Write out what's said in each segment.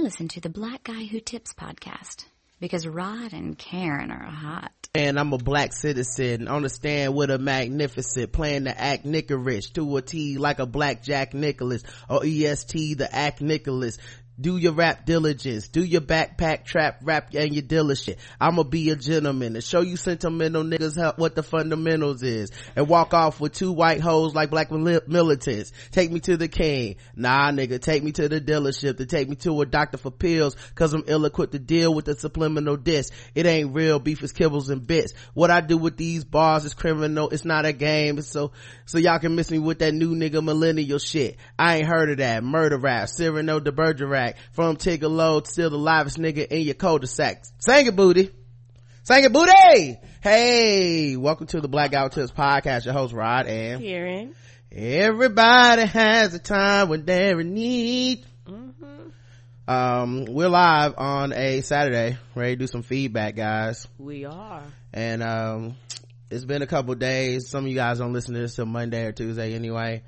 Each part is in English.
Listen to the Black Guy Who Tips podcast because Rod and Karen are hot. And I'm a black citizen on the stand with a magnificent plan to act nickerish to a T like a black Jack Nicholas or EST the act Nicholas do your rap diligence. Do your backpack trap rap and your dealership. i'ma be a gentleman and show you sentimental niggas how, what the fundamentals is. And walk off with two white hoes like black militants. Take me to the king. Nah nigga take me to the dealership to take me to a doctor for pills cause i'm ill-equipped to deal with the subliminal diss it ain't real beef is kibbles and bits. What i do with these bars is criminal it's not a game. So so y'all can miss me with that new nigga millennial shit. I ain't heard of that. Murder rap cyrano de bergerac from Tigger Low, still the livest nigga in your cul-de-sac. Sing it, booty. Sing it, booty! Hey, welcome to the Black Who Tips podcast. Your host, Rod and Karen. Everybody has a time when they're in need. Mm-hmm. Um, we're live on a Saturday, ready to do some feedback, guys. We are. And, um, it's been a couple days. Some of you guys don't listen to this till Monday or Tuesday anyway.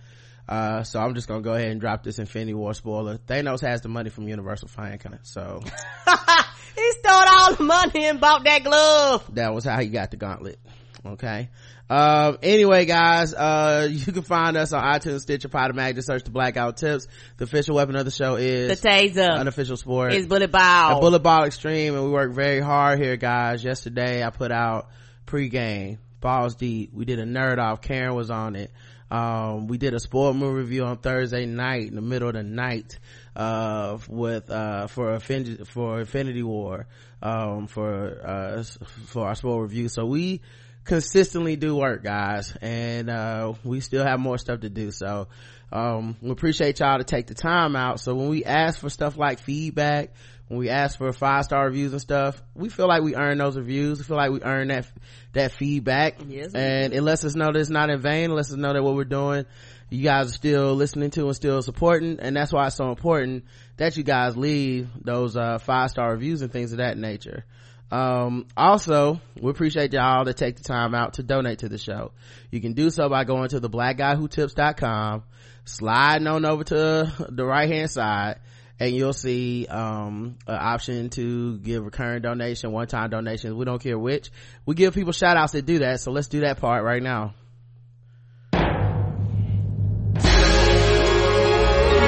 Uh, so I'm just gonna go ahead and drop this Infinity War spoiler. Thanos has the money from Universal FanCon, so. he stole all the money and bought that glove. That was how he got the gauntlet. Okay. Um, anyway, guys, uh, you can find us on iTunes, Stitcher, Podomatic. Just search the Blackout Tips. The official weapon of the show is the taser. Unofficial sport is bullet ball. A bullet ball extreme, and we work very hard here, guys. Yesterday, I put out pregame balls deep. We did a nerd off. Karen was on it um, we did a sport movie review on thursday night in the middle of the night uh, with uh, for for infinity war um, for uh, for our sport review. So we consistently do work guys and uh, we still have more stuff to do. So um, we appreciate y'all to take the time out. So when we ask for stuff like feedback when we ask for five star reviews and stuff we feel like we earn those reviews. We feel like we earn that that feedback. Yes, and it lets us know that it's not in vain. It lets us know that what we're doing you guys are still listening to and still supporting. And that's why it's so important that you guys leave those uh, five star reviews and things of that nature. Um, also we appreciate y'all to take the time out to donate to the show. You can do so by going to the blackguywhotips.com sliding on over to the right hand side and you'll see um an option to give recurring donation one-time donations we don't care which we give people shout outs that do that so let's do that part right now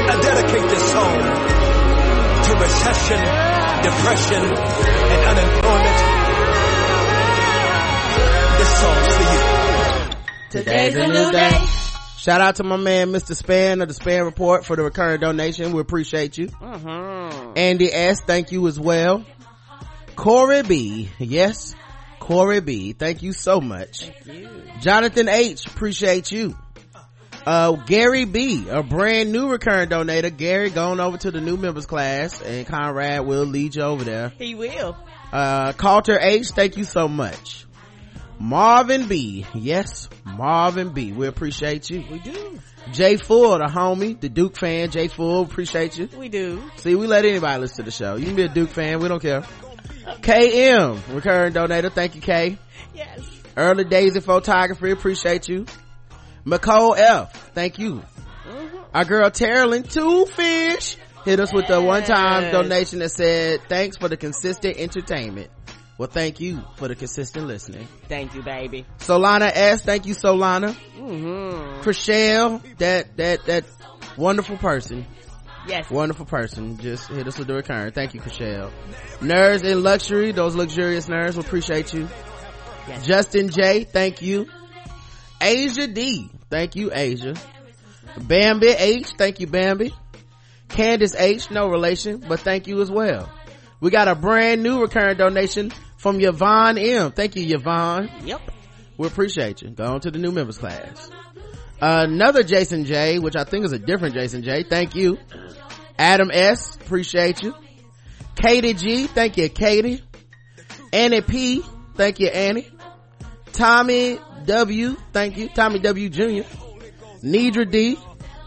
I dedicate this song to recession, depression, and unemployment. This song's for you. Today's a new day. Shout out to my man, Mr. Span of the Span Report for the recurring donation. We appreciate you. Mm-hmm. Andy S, thank you as well. Corey B, yes, Corey B, thank you so much. You. Jonathan H, appreciate you. Uh, Gary B, a brand new recurring donator. Gary going over to the new members class and Conrad will lead you over there. He will. Uh, Calter H, thank you so much. Marvin B. Yes, Marvin B. We appreciate you. We do. Jay Full, the homie, the Duke fan. Jay Full, appreciate you. We do. See, we let anybody listen to the show. You can be a Duke fan. We don't care. KM, recurring donator. Thank you, K. Yes. Early Daisy Photography, appreciate you. McCole F, thank you. Mm-hmm. Our girl Terrelyn Two Fish hit us with the one-time donation that said, thanks for the consistent entertainment. Well, thank you for the consistent listening. Thank you, baby. Solana S, thank you, Solana. Mm-hmm. Chriselle, that, that, that wonderful person. Yes. Wonderful person. Just hit us with the recurring. Thank you, Chriselle. Nerds in luxury, those luxurious nerds, we appreciate you. Yes. Justin J, thank you. Asia D, thank you, Asia. Bambi H, thank you, Bambi. Candace H, no relation, but thank you as well. We got a brand new recurring donation from Yvonne M. Thank you, Yvonne. Yep. We appreciate you. Go on to the new members class. Another Jason J, which I think is a different Jason J. Thank you. Adam S, appreciate you. Katie G, thank you, Katie. Annie P, thank you, Annie. Tommy W, thank you. Tommy W Jr. Nidra D,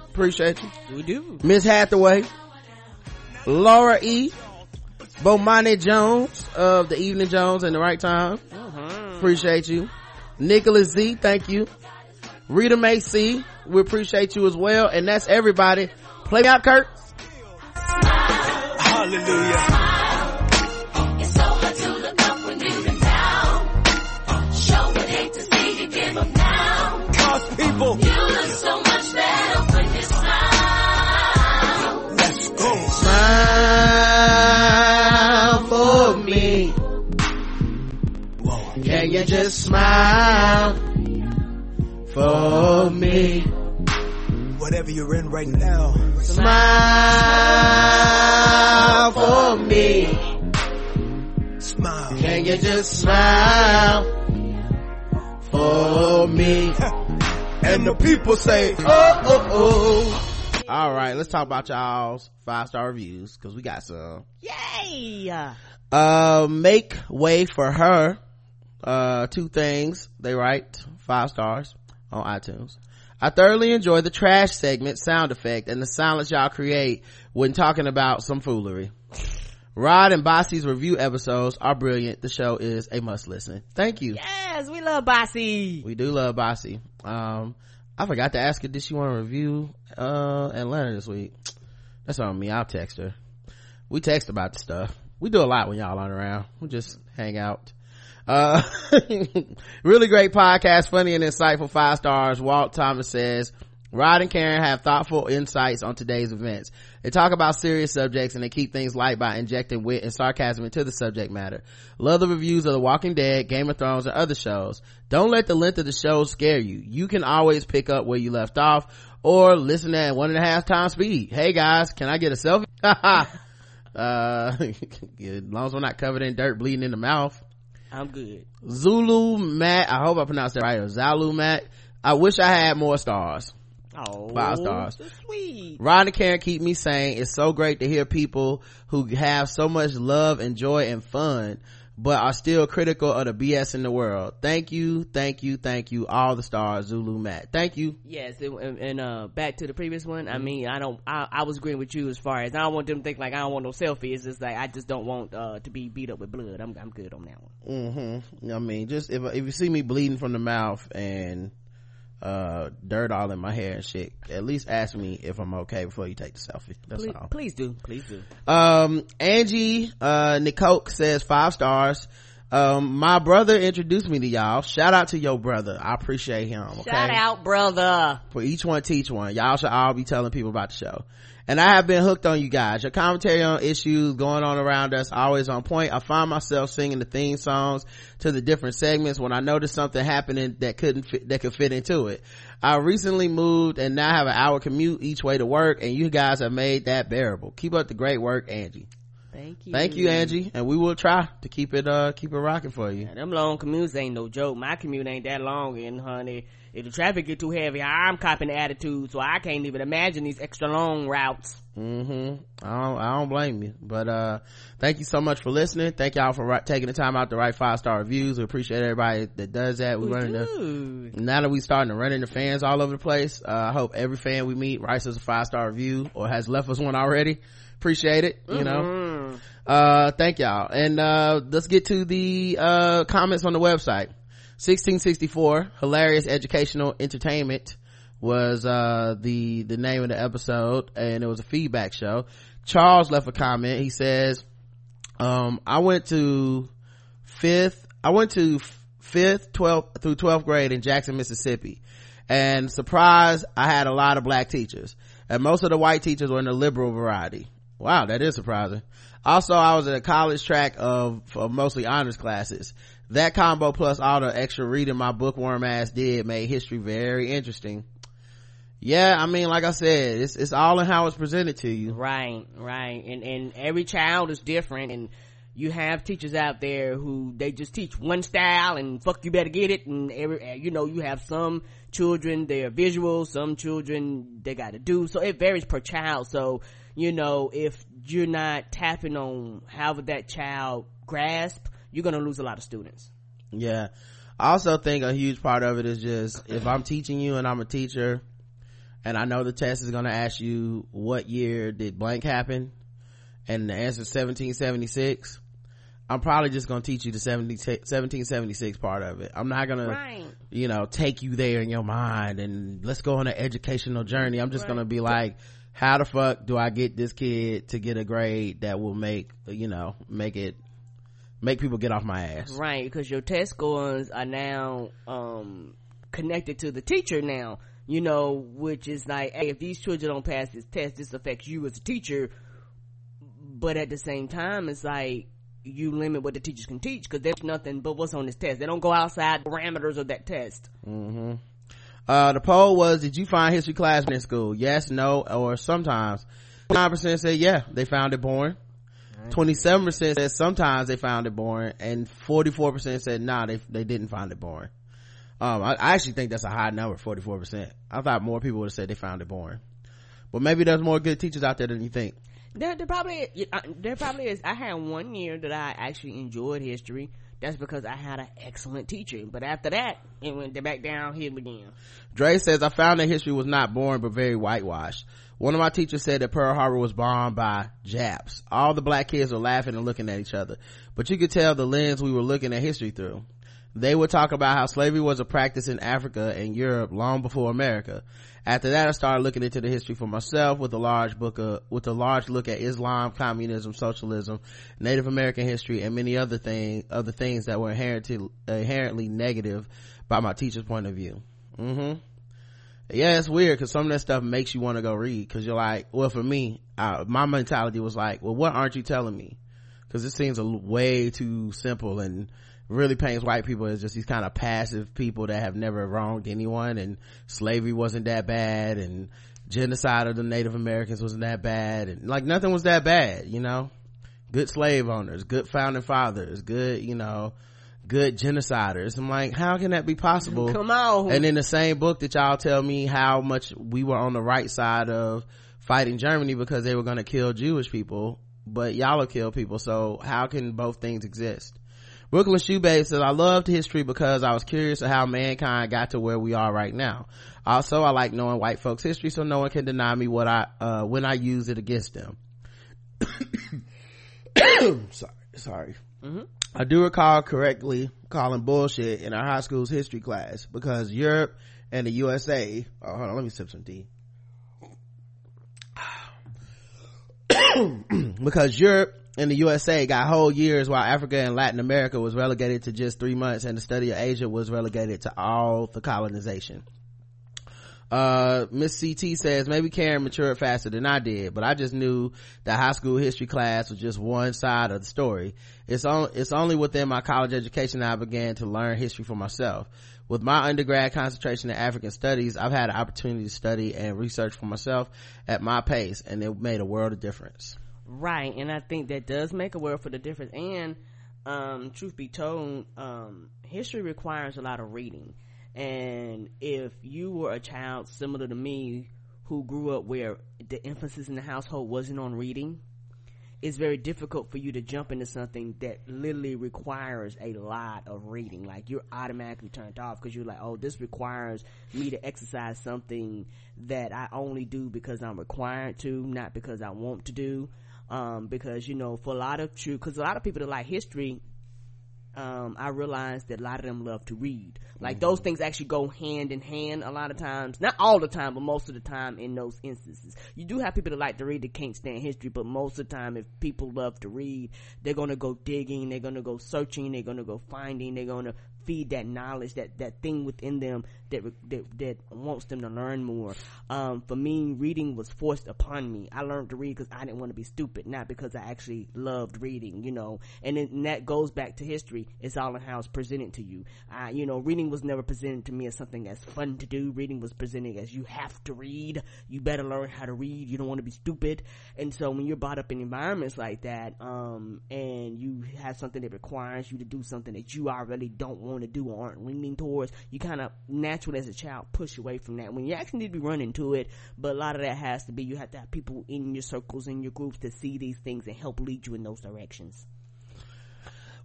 appreciate you. We do. Miss Hathaway. Laura E. Bomani Jones of the Evening Jones and the Right Time. Mm-hmm. Appreciate you. Nicholas Z, thank you. Rita Macy, we appreciate you as well. And that's everybody. Play out, Kurt. Hallelujah. Just smile for me? Whatever you're in right now, Smile for me. smile. Can you just smile for me? And the people say, Oh, oh, oh. All right, let's talk about y'all's five star reviews because we got some. Yay! Uh, make way for her. Uh, two things they write five stars on iTunes. I thoroughly enjoy the trash segment sound effect and the silence y'all create when talking about some foolery. Rod and Bossy's review episodes are brilliant. The show is a must listen. Thank you. Yes, we love Bossy. We do love Bossy. Um, I forgot to ask her, did she want to review, uh, Atlanta this week? That's on me. I'll text her. We text about the stuff. We do a lot when y'all aren't around. We just hang out. Uh, really great podcast, funny and insightful five stars. Walt Thomas says, Rod and Karen have thoughtful insights on today's events. They talk about serious subjects and they keep things light by injecting wit and sarcasm into the subject matter. Love the reviews of The Walking Dead, Game of Thrones, and other shows. Don't let the length of the show scare you. You can always pick up where you left off or listen at one and a half times speed. Hey guys, can I get a selfie? uh, as long as we're not covered in dirt bleeding in the mouth. I'm good. Zulu Matt, I hope I pronounced that right, Zulu Zalu Matt. I wish I had more stars. Oh, Five stars. so sweet. Ron and Karen keep me sane. It's so great to hear people who have so much love and joy and fun, but are still critical of the BS in the world. Thank you, thank you, thank you, all the stars, Zulu Matt. Thank you. Yes, and, and- uh, back to the previous one. Mm-hmm. I mean, I don't. I, I was agreeing with you as far as I don't want them to think like I don't want no selfies. It's just like I just don't want uh, to be beat up with blood. I'm I'm good on that one. hmm I mean, just if if you see me bleeding from the mouth and uh dirt all in my hair and shit, at least ask me if I'm okay before you take the selfie. That's Please, all. please do, please do. Um, Angie, uh, Nicoke says five stars. Um, my brother introduced me to y'all. Shout out to your brother. I appreciate him. Okay? Shout out, brother. For each one, teach one. Y'all should all be telling people about the show. And I have been hooked on you guys. Your commentary on issues going on around us always on point. I find myself singing the theme songs to the different segments when I notice something happening that couldn't fit, that could fit into it. I recently moved and now have an hour commute each way to work and you guys have made that bearable. Keep up the great work, Angie. Thank you. Thank you, Angie. And we will try to keep it, uh, keep it rocking for you. Yeah, them long commutes ain't no joke. My commute ain't that long, and honey, if the traffic get too heavy, I'm copping the attitude, so I can't even imagine these extra long routes. hmm I don't, I don't blame you. But, uh, thank you so much for listening. Thank y'all for ri- taking the time out to write five star reviews. We appreciate everybody that does that. We running the, now that we starting to run into fans all over the place, uh, I hope every fan we meet writes us a five star review or has left us one already. Appreciate it, you know. Mm. Uh, thank y'all. And, uh, let's get to the, uh, comments on the website. 1664, hilarious educational entertainment was, uh, the, the name of the episode and it was a feedback show. Charles left a comment. He says, um, I went to fifth, I went to fifth, 12th through 12th grade in Jackson, Mississippi. And surprise, I had a lot of black teachers. And most of the white teachers were in the liberal variety. Wow, that is surprising. Also, I was in a college track of, of mostly honors classes. That combo plus all the extra reading my bookworm ass did made history very interesting. Yeah, I mean, like I said, it's, it's all in how it's presented to you. Right, right. And, and every child is different and you have teachers out there who they just teach one style and fuck you better get it and every, uh, you know, you have some children, they're visual, some children they gotta do. So it varies per child. So, you know, if you're not tapping on how would that child grasp, you're gonna lose a lot of students. Yeah. I also think a huge part of it is just if I'm teaching you and I'm a teacher and I know the test is going to ask you what year did blank happen and the answer is 1776, I'm probably just going to teach you the 70, 1776 part of it. I'm not going to, you know, take you there in your mind and let's go on an educational journey. I'm just going to be like, how the fuck do i get this kid to get a grade that will make you know make it make people get off my ass right because your test scores are now um connected to the teacher now you know which is like hey if these children don't pass this test this affects you as a teacher but at the same time it's like you limit what the teachers can teach because there's nothing but what's on this test they don't go outside the parameters of that test Uh, the poll was, did you find history class in school? Yes, no, or sometimes. 9% said yeah, they found it boring. 27% said sometimes they found it boring, and 44% said nah, they, they didn't find it boring. Um, I, I actually think that's a high number, 44%. I thought more people would have said they found it boring. But maybe there's more good teachers out there than you think. There, there probably uh, there probably is. I had one year that I actually enjoyed history. That's because I had an excellent teacher. But after that, it went back down downhill again. Dre says, I found that history was not boring, but very whitewashed. One of my teachers said that Pearl Harbor was bombed by Japs. All the black kids were laughing and looking at each other, but you could tell the lens we were looking at history through. They would talk about how slavery was a practice in Africa and Europe long before America. After that, I started looking into the history for myself with a large book of, with a large look at Islam, communism, socialism, Native American history, and many other thing, other things that were inherently, inherently negative by my teacher's point of view. hmm yeah it's weird because some of that stuff makes you want to go read because you're like well for me uh, my mentality was like well what aren't you telling me? Because it seems a l- way too simple and really paints white people as just these kind of passive people that have never wronged anyone and slavery wasn't that bad and genocide of the native americans wasn't that bad and like nothing was that bad you know? Good slave owners good founding fathers good you know good genociders i'm like how can that be possible Come on. and in the same book that y'all tell me how much we were on the right side of fighting Germany because they were going to kill Jewish people, but y'all will kill people. So how can both things exist? Brooklyn Shoebay says, I loved history because I was curious of how mankind got to where we are right now. Also, I like knowing white folks' history so no one can deny me what I, uh, when I use it against them. sorry, sorry. I do recall correctly calling bullshit in our high school's history class because Europe and the USA. Oh, hold on, let me sip some tea. because Europe and the USA got whole years while Africa and Latin America was relegated to just three months and the study of Asia was relegated to all the colonization. Uh, Miss CT says maybe Karen matured faster than I did, but I just knew that high school history class was just one side of the story. It's on, it's only within my college education that I began to learn history for myself. With my undergrad concentration in African studies, I've had an opportunity to study and research for myself at my pace, and it made a world of difference. Right, and I think that does make a world for the difference. And um, truth be told, um, history requires a lot of reading. And if you were a child similar to me who grew up where the emphasis in the household wasn't on reading, it's very difficult for you to jump into something that literally requires a lot of reading. Like you're automatically turned off because you're like, oh, this requires me to exercise something that I only do because I'm required to, not because I want to do. Um, because you know, for a lot of true, because a lot of people that like history, um, I realized that a lot of them love to read. Like those things actually go hand in hand a lot of times. Not all the time, but most of the time in those instances. You do have people that like to read that can't stand history, but most of the time if people love to read, they're gonna go digging, they're gonna go searching, they're gonna go finding, they're gonna feed that knowledge, that, that thing within them that, that, that wants them to learn more. Um, for me, reading was forced upon me. I learned to read because I didn't want to be stupid, not because I actually loved reading, you know, and, then, and that goes back to history. It's all in how it's presented to you. I, you know, reading was never presented to me as something that's fun to do. Reading was presented as you have to read. You better learn how to read. You don't want to be stupid. And so when you're brought up in environments like that, um, and you have something that requires you to do something that you already don't want to do or aren't leaning towards, you kind of naturally as a child push away from that when you actually need to be running to it. But a lot of that has to be you have to have people in your circles, in your groups to see these things and help lead you in those directions.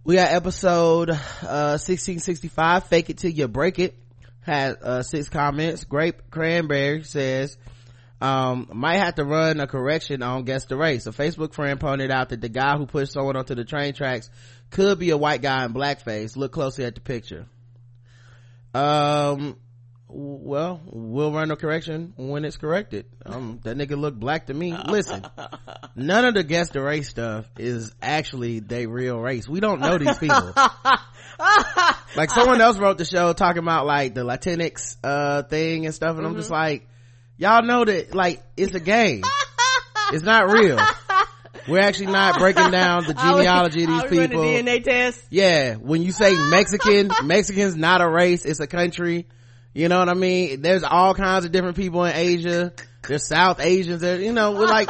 We got episode, uh, 1665, fake it till you break it. Had, uh, six comments. Grape Cranberry says, um, might have to run a correction on guess the race. A Facebook friend pointed out that the guy who pushed someone onto the train tracks could be a white guy in blackface. Look closely at the picture. Um, well, we'll run a correction when it's corrected. Um, that nigga look black to me. Listen, none of the guess the race stuff is actually they real race. We don't know these people. like someone else wrote the show talking about like the Latinx, uh, thing and stuff. And I'm just like, y'all know that like it's a game. it's not real. We're actually not breaking down the genealogy of these people. DNA test. Yeah, when you say Mexican, Mexican's not a race, it's a country. You know what I mean? There's all kinds of different people in Asia. There's South Asians there, you know, we're like,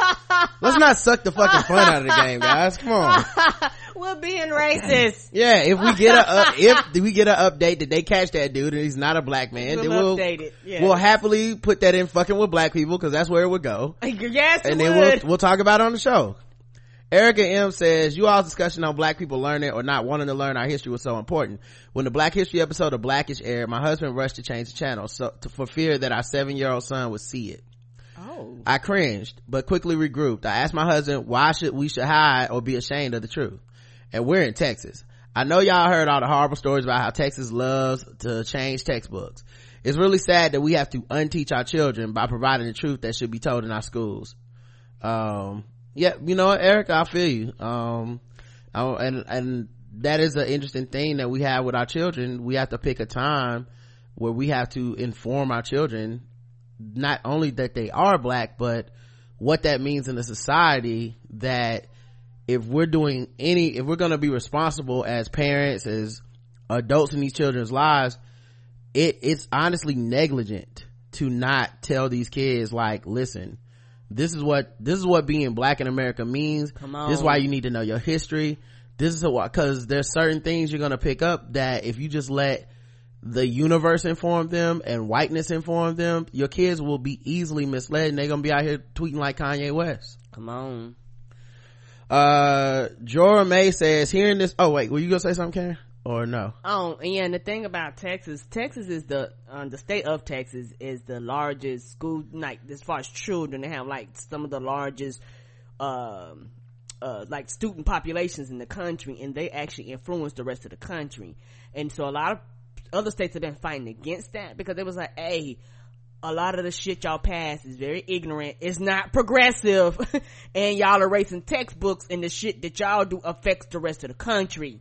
let's not suck the fucking fun out of the game, guys. Come on. We're being racist. Yeah, if we get a, uh, if we get an update that they catch that dude and he's not a black man, We'll then we'll, update it, yeah. we'll happily put that in fucking with black people because that's where it would go. yes, and then we'll, we'll talk about it on the show. Erica M says, you all's discussion on black people learning or not wanting to learn our history was so important. When the black history episode of Blackish aired, my husband rushed to change the channel so, to, for fear that our seven year old son would see it. oh. I cringed, but quickly regrouped. I asked my husband why should we should hide or be ashamed of the truth. And we're in Texas. I know y'all heard all the horrible stories about how Texas loves to change textbooks. It's really sad that we have to unteach our children by providing the truth that should be told in our schools. Um, yeah, you know Erica, I feel you. Um, I, and, and that is an interesting thing that we have with our children. We have to pick a time where we have to inform our children not only that they are black, but what that means in a society that if we're doing any, if we're going to be responsible as parents, as adults in these children's lives, it, it's honestly negligent to not tell these kids like, listen, this is what, this is what being black in America means. Come on. This is why you need to know your history. This is what, cause there's certain things you're going to pick up that if you just let the universe inform them and whiteness inform them, your kids will be easily misled and they're gonna be out here tweeting like Kanye West. Come on. Uh, Georgia May says, hearing this, oh wait, were you gonna say something, Karen? Or no? Oh, yeah, and the thing about Texas, Texas is the, um, the state of Texas is the largest school, like, as far as children, they have like some of the largest, um, uh, like student populations in the country, and they actually influence the rest of the country. And so a lot of other states have been fighting against that because it was like, hey, a lot of the shit y'all pass is very ignorant. It's not progressive. and y'all are erasing textbooks and the shit that y'all do affects the rest of the country.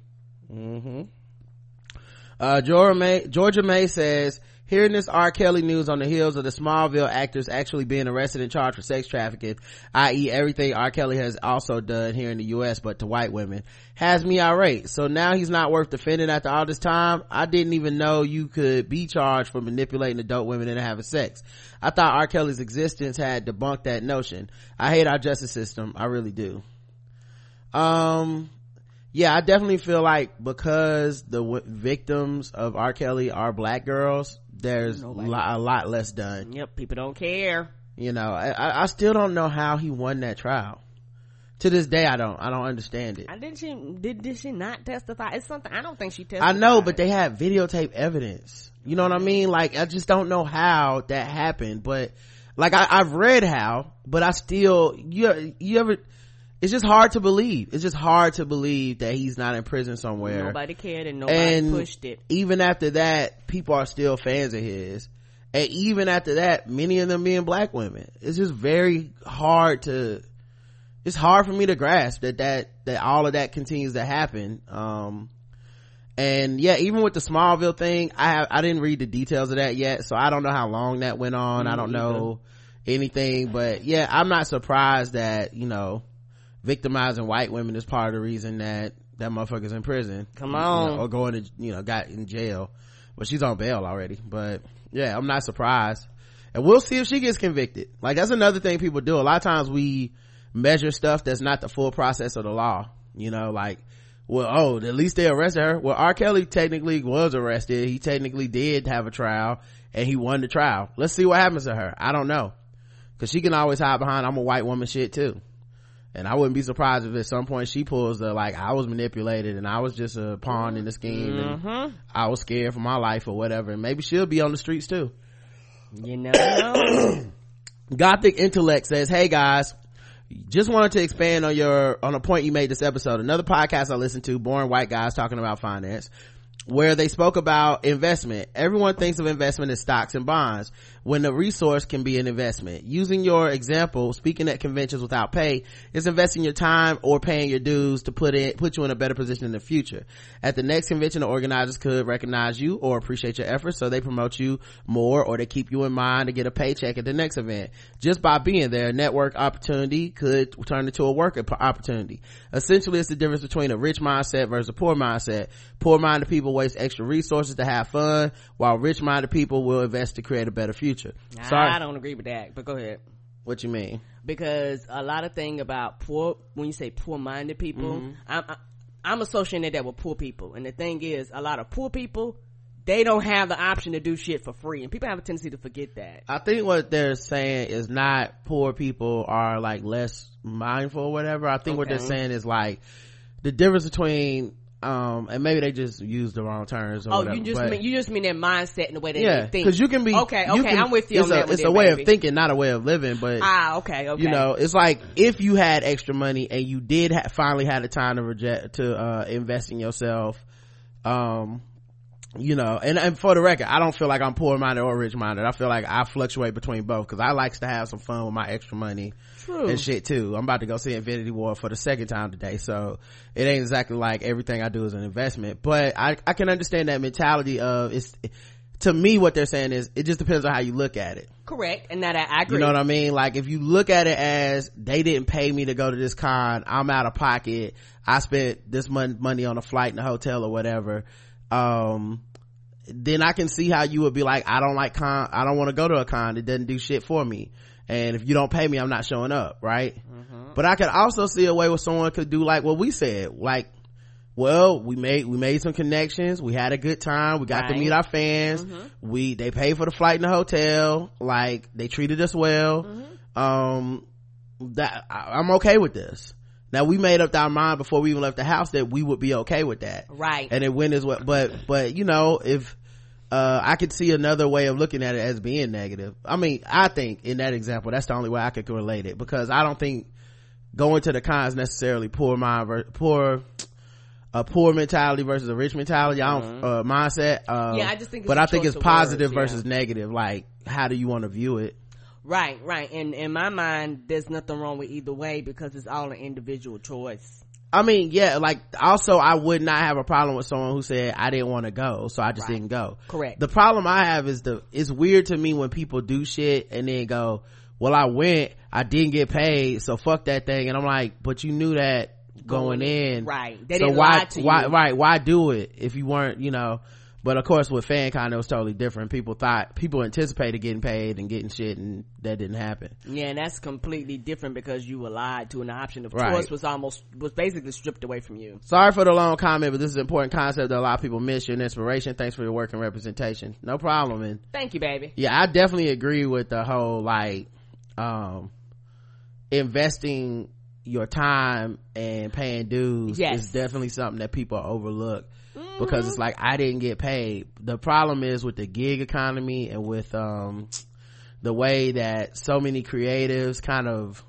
Uh, Georgia May, Georgia May says, hearing this R. Kelly news on the heels of the Smallville actors actually being arrested and charged for sex trafficking, i.e. everything R. Kelly has also done here in the U.S. but to white women, has me irate. So now he's not worth defending after all this time. I didn't even know you could be charged for manipulating adult women into having sex. I thought R. Kelly's existence had debunked that notion. I hate our justice system. I really do. Um, yeah, I definitely feel like because the w- victims of R. Kelly are black girls, there's a lot less done. Yep, people don't care. You know, I, I still don't know how he won that trial. To this day, I don't, I don't understand it. I didn't she did did she not testify? It's something I don't think she testified. I know, but they have videotape evidence. You know what I mean? Like, I just don't know how that happened, but like I, I've read how, but I still, you, you ever, it's just hard to believe. It's just hard to believe that he's not in prison somewhere. nobody cared and nobody and pushed it. even after that people are still fans of his and even after that many of them being black women it's just very hard to it's hard for me to grasp that that that all of that continues to happen um and yeah even with the smallville thing i have i didn't read the details of that yet so i don't know how long that went on i don't know anything but yeah i'm not surprised that you know victimizing white women is part of the reason that that motherfucker's in prison. Come You on. know, or going to you know got in jail. But she's on bail already. But yeah i'm not surprised. And we'll see if she gets convicted. Like that's another thing people do. A lot of times we measure stuff that's not the full process of the law. You know like well oh at least they arrested her. Well r. Kelly technically was arrested. He technically did have a trial and he won the trial. Let's see what happens to her. I don't know. Because she can always hide behind i'm a white woman shit too and I wouldn't be surprised if at some point she pulls the like I was manipulated and I was just a pawn in the scheme and mm-hmm. I was scared for my life or whatever. And maybe she'll be on the streets too. You know. Gothic Intellect says, Hey guys, just wanted to expand on your, on a point you made this episode. Another podcast I listened to, boring white guys talking about finance. where they spoke about investment. Everyone thinks of investment as stocks and bonds when the resource can be an investment. Using your example, speaking at conventions without pay is investing your time or paying your dues to put in, put you in a better position in the future. At the next convention, the organizers could recognize you or appreciate your efforts, so they promote you more or they keep you in mind to get a paycheck at the next event. Just by being there, a network opportunity could turn into a work opportunity. Essentially, it's the difference between a rich mindset versus a poor mindset. Poor minded people waste extra resources to have fun, while rich minded people will invest to create a better future. Sorry. I don't agree with that, but go ahead. What you mean? Because a lot of thing about poor, when you say poor minded people, Mm-hmm. I'm, I- I'm associating that with poor people. And the thing is, a lot of poor people, they don't have the option to do shit for free. And people have a tendency to forget that. I think what they're saying is not poor people are like less mindful or whatever. I think what they're saying is like the difference between um and maybe they just use the wrong terms or Oh, whatever. you just mean, you just mean their mindset and the way they yeah, think. because you can be Okay, okay, can- I'm with you It's on a, that it's a way baby. of thinking, not a way of living. But Ah, okay, okay. you know, it's like if you had extra money and you did ha- finally had the time to reject to uh invest in yourself, um, you know, and, and for the record, I don't feel like I'm poor minded or rich minded. I feel like I fluctuate between both because I likes to have some fun with my extra money True. and shit too. I'm about to go see Infinity War for the second time today, so it ain't exactly like everything I do is an investment. But I I can understand that mentality of it's. To me, what they're saying is it just depends on how you look at it. Correct. And that I, agree. You know what I mean? Like if you look at it as they didn't pay me to go to this con, I'm out of pocket. I spent this mon- money on a flight and a hotel or whatever. Um, then I can see how you would be like, I don't like con, I don't want to go to a con. It doesn't do shit for me. And if you don't pay me, I'm not showing up, right? Mm-hmm. But I could also see a way where someone could do like what we said, like, well, we made, we made some connections. We had a good time. We got to meet our fans. Mm-hmm. We, they paid for the flight and the hotel. Like, they treated us well. Mm-hmm. Um, that, I, I'm okay with this. Now we made up our mind before we even left the house that we would be okay with that Right. and it went as well but but you know if uh i could see another way of looking at it as being negative i mean i think in that example that's the only way i could relate it because i don't think going to the con is necessarily poor mind poor a poor mentality versus a rich mentality i don't uh mindset uh Mm-hmm. Yeah, I just think but i think it's positive words, yeah. versus negative like how do you want to view it Right, right. And in my mind, there's nothing wrong with either way because it's all an individual choice. I mean, yeah, like also I would not have a problem with someone who said I didn't want to go, so I just Right. didn't go. Correct. The problem I have is the it's weird to me when people do shit and then go, "Well, I went, I didn't get paid, so fuck that thing." And I'm like, "But you knew that going, in. Right. They so didn't why, why, right? Why do it if you weren't, you know?" But of course, with FanCon, it was totally different. People thought people anticipated getting paid and getting shit, and that didn't happen. Yeah, and that's completely different because you were lied to an option of Right. choice was almost, was basically stripped away from you. Sorry for the long comment, but this is an important concept that a lot of people miss. Your inspiration. Thanks for your work and representation. No problem. And Thank you, baby. yeah, I definitely agree with the whole like, um, investing your time and paying dues Yes. is definitely something that people overlook because it's like I didn't get paid. The problem is with the gig economy and with um the way that so many creatives kind of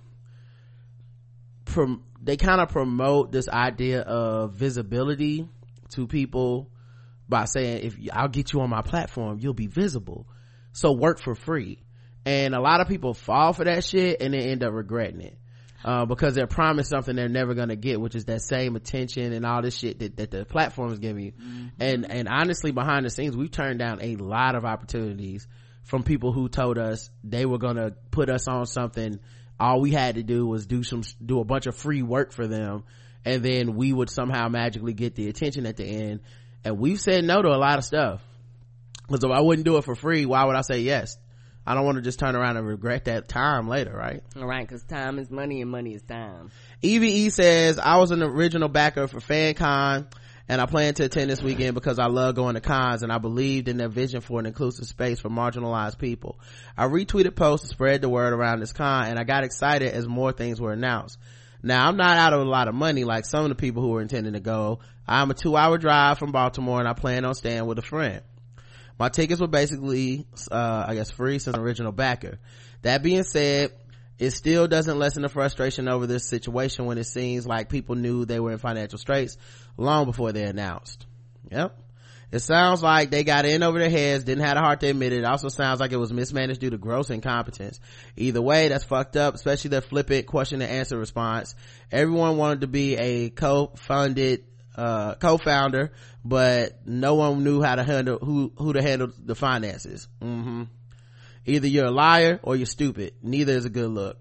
prom- they kind of promote this idea of visibility to people by saying if I'll get you on my platform, you'll be visible. So work for free. And a lot of people fall for that shit and then end up regretting it. Uh, because they're promised something they're never gonna get, which is that same attention and all this shit that, that the platform is giving you. And, and honestly, behind the scenes, we've turned down a lot of opportunities from people who told us they were gonna put us on something. All we had to do was do some, do a bunch of free work for them. And then we would somehow magically get the attention at the end. And we've said no to a lot of stuff. Cause if I wouldn't do it for free, why would I say yes? I don't want to just turn around and regret that time later, right? All right, because time is money and money is time. EVE E says, I was an original backer for FanCon and I plan to attend this weekend because I love going to cons and I believed in their vision for an inclusive space for marginalized people. I retweeted posts to spread the word around this con and I got excited as more things were announced. Now I'm not out of a lot of money like some of the people who are intending to go. I'm a two hour drive from Baltimore and I plan on staying with a friend. My tickets were basically, uh, I guess free since original backer. That being said, it still doesn't lessen the frustration over this situation when it seems like people knew they were in financial straits long before they announced. Yep. It sounds like they got in over their heads, didn't have the heart to admit it. It also sounds like it was mismanaged due to gross incompetence. Either way, that's fucked up, especially their flippant question and answer response. Everyone wanted to be a co-funded, uh, co-founder, but no one knew how to handle, who, who to handle the finances. hmm Either you're a liar or you're stupid. Neither is a good look.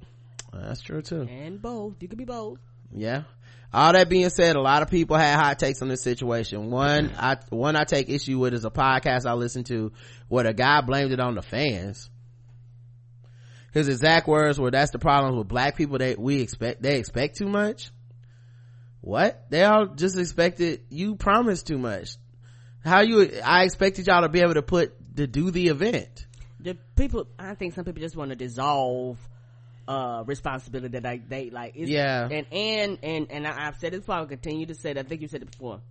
That's true too. And both. You could be both. Yeah. All that being said, a lot of people had hot takes on this situation. One, I, one I take issue with is a podcast I listened to where the guy blamed it on the fans. His exact words were, that's the problem with black people. They, we expect, they expect too much. What? They all just expected, you promised too much. How you, I expected y'all to be able to put, to do the event. The people, I think some people just want to dissolve uh responsibility that I, they like it's, Yeah. and and and and I, i've said it before i'll continue to say it i think you said it before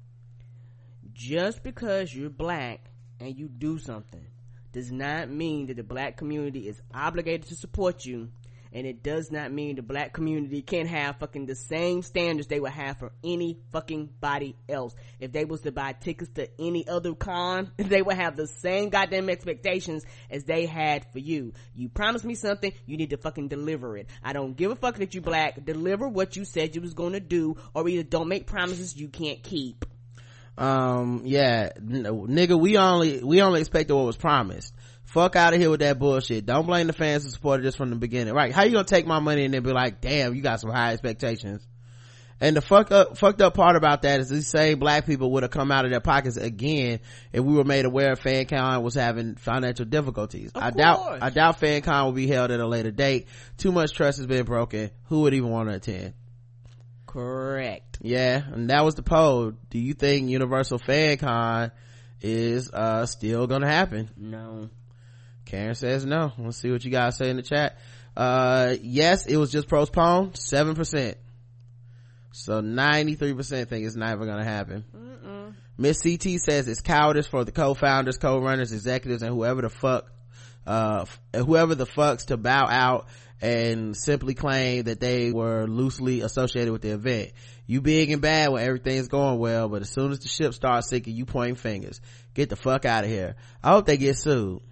just because you're black and you do something does not mean that the black community is obligated to support you and it does not mean the black community can't have fucking the same standards they would have for any fucking body else. If they was to buy tickets to any other con, they would have the same goddamn expectations as they had for you. You promised me something, you need to fucking deliver it. I don't give a fuck that you black. Deliver what you said you was gonna do, or either don't make promises you can't keep. um yeah nigga we only we only expected what was promised fuck out of here with that bullshit don't blame the fans who supported this from the beginning right how you gonna take my money and then be like damn you got some high expectations and the fuck up fucked up part about that is these same black people would have come out of their pockets again if we were made aware FanCon was having financial difficulties. Of I doubt. I doubt FanCon will be held at a later date. Too much trust has been broken. Who would even want to attend? Correct. Yeah, and that was the poll. Do you think Universal FanCon is uh still gonna happen? No. Karen says no. Let's see what you guys say in the chat. Uh yes, it was just postponed, seven percent. So ninety-three percent think it's never gonna happen. Miss CT says it's cowardice for the co-founders, co-runners, executives, and whoever the fuck, uh, whoever the fucks to bow out and simply claim that they were loosely associated with the event. You big and bad when everything's going well, but as soon as the ship starts sinking, you pointing fingers. Get the fuck out of here. I hope they get sued.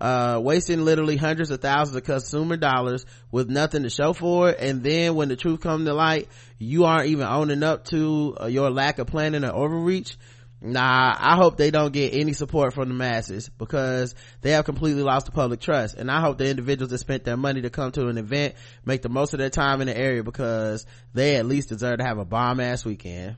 Uh, wasting literally hundreds of thousands of consumer dollars with nothing to show for it. And then when the truth comes to light, you aren't even owning up to uh, your lack of planning or overreach. Nah, I hope they don't get any support from the masses because they have completely lost the public trust. And I hope the individuals that spent their money to come to an event make the most of their time in the area because they at least deserve to have a bomb ass weekend.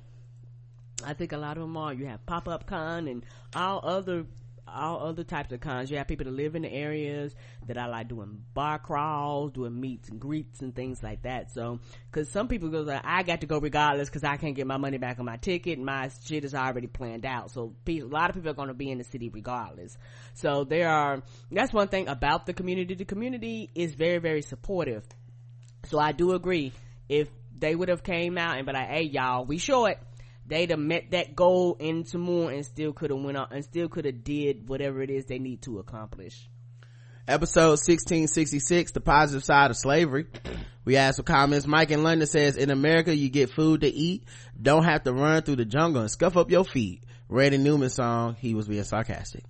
I think a lot of them are. You have pop up con and all other all other types of cons. You have people that live in the areas that I like doing bar crawls, doing meets and greets and things like that. So, cause some people go like, I got to go regardless cause I can't get my money back on my ticket. My shit is already planned out. So a lot of people are going to be in the city regardless. So there are, that's one thing about the community. The community is very, very supportive. So I do agree. If they would have came out and be like, hey y'all, we short, they'd have met that goal and more and still could have went on and still could have did whatever it is they need to accomplish. Episode 1666, the positive side of slavery. We asked for comments. Mike in London says, in America, you get food to eat. Don't have to run through the jungle and scuff up your feet. Randy Newman song. He was being sarcastic.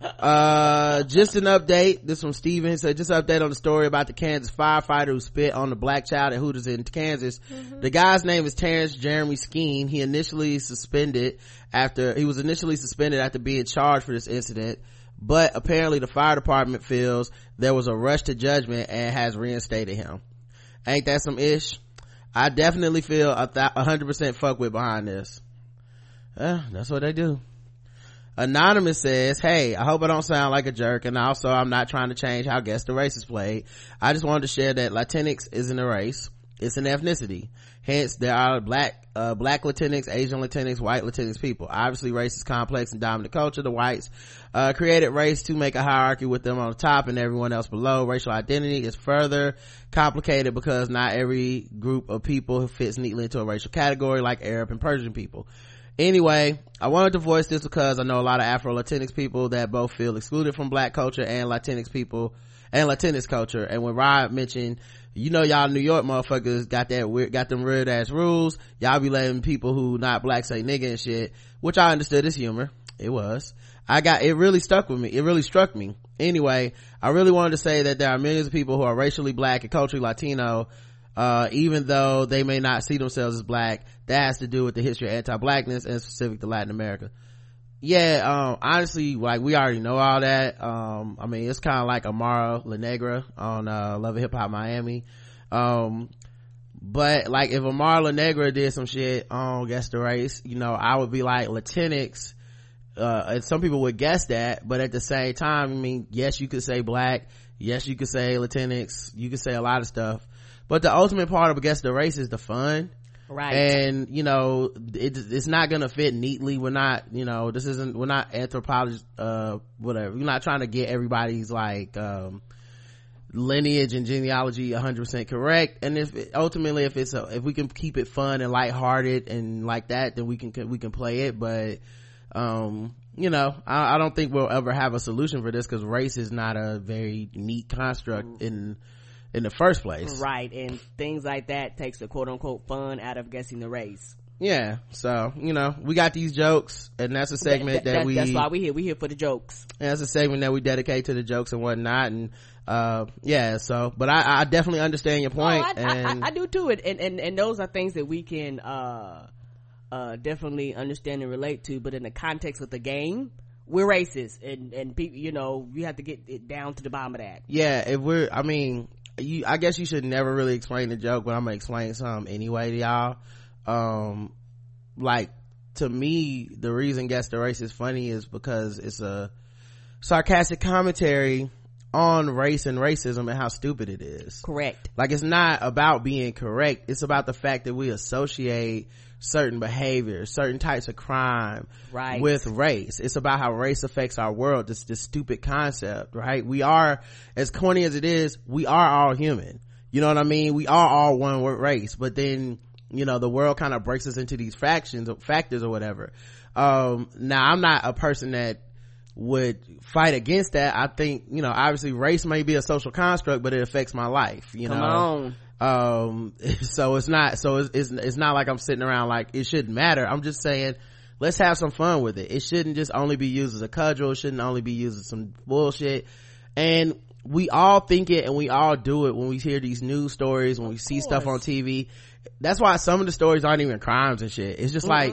Uh, just an update. This from Steven. Said, just an update on the story about the Kansas firefighter who spit on the black child at Hooters in Kansas. The guy's name is Terrence Jeremy Skeen. He initially suspended after, he was initially suspended after being charged for this incident but apparently the fire department feels there was a rush to judgment and has reinstated him. Ain't that some ish? I definitely feel a 100% fuck with behind this. Uh, that's what they do. Anonymous says, Hey, I hope I don't sound like a jerk and also I'm not trying to change how guess the race is played. I just wanted to share that Latinx isn't a race. It's an ethnicity. Hence, there are black, uh, black Latinx, Asian Latinx, white Latinx people. Obviously, race is complex and dominant culture. The whites, uh, created race to make a hierarchy with them on the top and everyone else below. Racial identity is further complicated because not every group of people fits neatly into a racial category like Arab and Persian people. Anyway, I wanted to voice this because I know a lot of Afro Latinx people that both feel excluded from black culture and Latinx people and Latinx culture. And when Rod mentioned, you know, y'all New York motherfuckers got that weird, got them weird ass rules. Y'all be letting people who not black say nigga and shit, which I understood is humor. it was i got it really stuck with me it really struck me anyway i really wanted to say that there are millions of people who are racially black and culturally latino uh, even though they may not see themselves as black that has to do with the history of anti-blackness and specific to latin america. Yeah um honestly like we already know all that. Um i mean it's kind of like amara la negra on uh love and hip hop miami. Um but like if amara la negra did some shit on guess the race you know i would be like latinx uh and some people would guess that but at the same time i mean yes you could say black yes you could say latinx you could say a lot of stuff but the ultimate part of I guess the race is the fun. Right. and you know it, it's not gonna fit neatly. We're not you know this isn't we're not anthropologists uh whatever. We're not trying to get everybody's like um lineage and genealogy 100% correct. And if it, ultimately if it's a, if we can keep it fun and lighthearted and like that then we can we can play it. But um you know I, I don't think we'll ever have a solution for this because race is not a very neat construct in in the first place right. And things like that takes the quote unquote fun out of guessing the race. yeah so you know we got these jokes and that's a segment that, That- we that's why we here. We here for the jokes. that's a segment that we dedicate to the jokes and whatnot and uh yeah so but i i definitely understand your point oh, I, and I, I do too. And, and and and those are things that we can uh uh definitely understand and relate to. But in the context of the game, we're racist, and and people, you know, you have to get it down to the bottom of that. yeah if we're i mean you i guess you should never really explain the joke but i'm gonna explain some anyway to y'all. Um like to me the reason guess the race is funny is because it's a sarcastic commentary on race and racism and how stupid it is. Correct. like it's not about being correct. It's about the fact that we associate certain behaviors certain types of crime Right. with race. It's about how race affects our world. This this stupid concept right? We are as corny as it is we are all human. You know what i mean? We are all one race. But then you know the world kind of breaks us into these factions factors or whatever. Um now i'm not a person that would fight against that i think you know obviously race may be a social construct but it affects my life you Come know? on. um so it's not so it's, it's it's not like i'm sitting around like it shouldn't matter. I'm just saying let's have some fun with it. It shouldn't just only be used as a cudgel. It shouldn't only be used as some bullshit. And we all think it and we all do it when we hear these news stories when we see stuff on tv that's why some of the stories aren't even crimes and shit. It's just like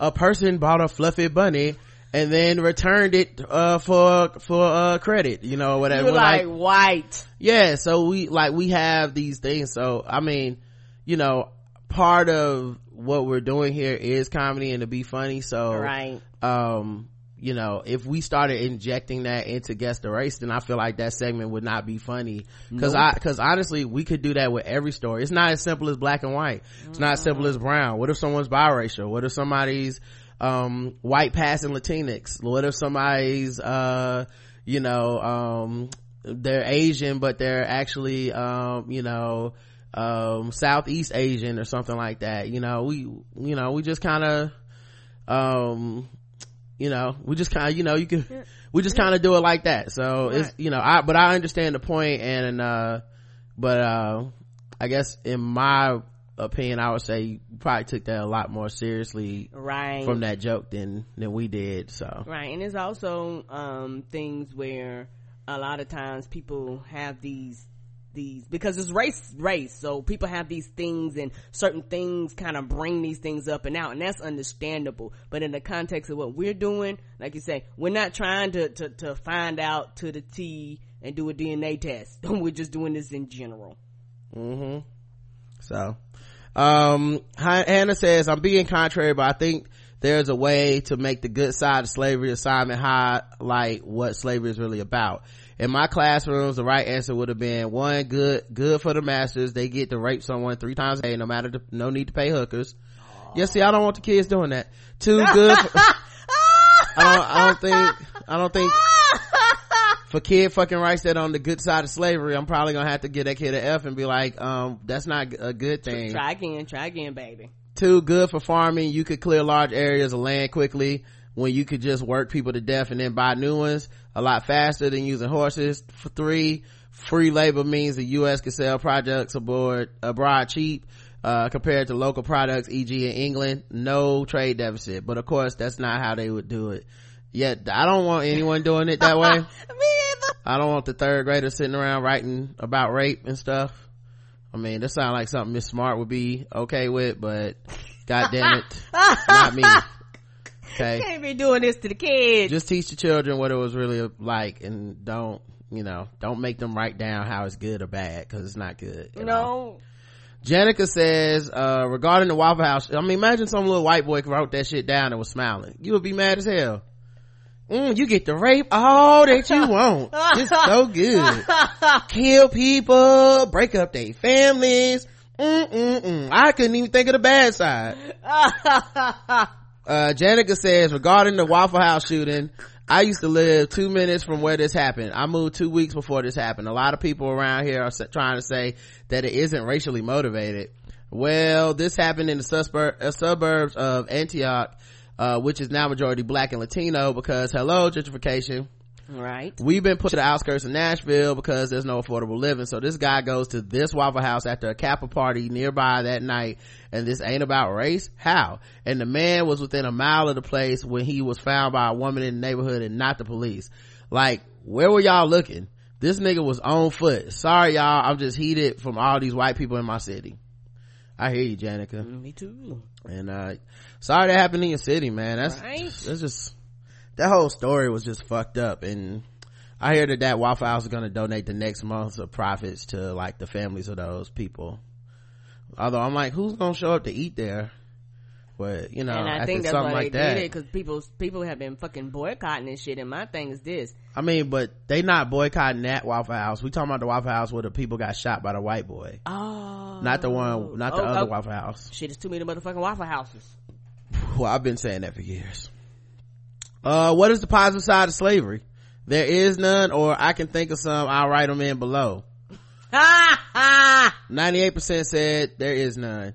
a person bought a fluffy bunny and then returned it uh for for uh credit you know whatever You're like, white. yeah so we like we have these things so i mean you know part of what we're doing here is comedy and to be funny so Right. um you know if we started injecting that into guess the race then i feel like that segment would not be funny. Because i because honestly we could do that with every story. It's not as simple as black and white. It's not as simple as brown. What if someone's biracial? What if somebody's um white passing latinx. What if somebody's uh you know um they're asian but they're actually um you know um southeast asian or something like that? You know we you know we just kind of um you know we just kind of you know you can we just kind of do it like that. So it's you know i but i understand the point and uh but uh i guess in my opinion i would say you probably took that a lot more seriously Right. from that joke than than we did so. Right, and there's also um, things where a lot of times people have these these because it's race race so people have these things and certain things kind of bring these things up and out and that's understandable. But in the context of what we're doing like you say we're not trying to to, to find out to the t and do a dna test. We're just doing this in general. Hmm so um hannah says i'm being contrary but i think there's a way to make the good side of slavery assignment highlight what slavery is really about. In my classrooms the right answer would have been one good good for the masters. They get to rape someone three times a day no matter the, no need to pay hookers. Yeah see i don't want the kids doing that. Two good for, I don't i don't think i don't think for kid fucking rights that on the good side of slavery, I'm probably gonna have to get that kid an F and be like, um, that's not a good thing. try again try again baby Two, good for farming. You could clear large areas of land quickly when you could just work people to death and then buy new ones a lot faster than using horses. For three, free labor means the U.S. can sell products aboard abroad cheap. Uh, compared to local products, e.g. in England, no trade deficit. But of course, that's not how they would do it Yet, i don't want anyone doing it that way Me. I don't want the third grader sitting around writing about rape and stuff i mean that sounds like something miss smart would be okay with but god damn it not me okay Can't be doing this to the kids. just teach the children what it was really like and don't you know don't make them write down how it's good or bad because it's not good no. Janica says, uh, regarding the Waffle House, I mean, imagine some little white boy wrote that shit down and was smiling. You would be mad as hell. Mm, you get to rape all that you want. It's so good. Kill people, break up their families. Mm-mm-mm. I couldn't even think of the bad side. uh, Janica says, regarding the Waffle House shooting, I used to live two minutes from where this happened. I moved two weeks before this happened. A lot of people around here are trying to say that it isn't racially motivated. Well, this happened in the suburb, uh, suburbs of Antioch, uh, which is now majority black and Latino because hello, gentrification. Right. We've been pushed to the outskirts of Nashville because there's no affordable living. So this guy goes to this Waffle House after a Kappa party nearby that night and this ain't about race? How? And the man was within a mile of the place when he was found by a woman in the neighborhood and not the police. Like, where were y'all looking? This nigga was on foot. Sorry y'all, I'm just heated from all these white people in my city. I hear you, Janica. Me too. And, uh, sorry that happened in your city, man. That's, Right. that's just, that whole story was just fucked up. And I hear that that Waffle House is going to donate the next month's of profits to like the families of those people. Although I'm like, who's going to show up to eat there? But, you know, and I after think that's something why like they that. did it because people people have been fucking boycotting this shit. And my thing is this: I mean, but they not boycotting that Waffle House. We talking about the Waffle House where the people got shot by the white boy. oh, Not the one, not the Oh, other oh. Waffle House. Shit, it's too many motherfucking waffle houses. Well, I've been saying that for years. Uh, what is the positive side of slavery? There is none, or I can think of some. I'll write them in below. Ha ha! 98% said there is none.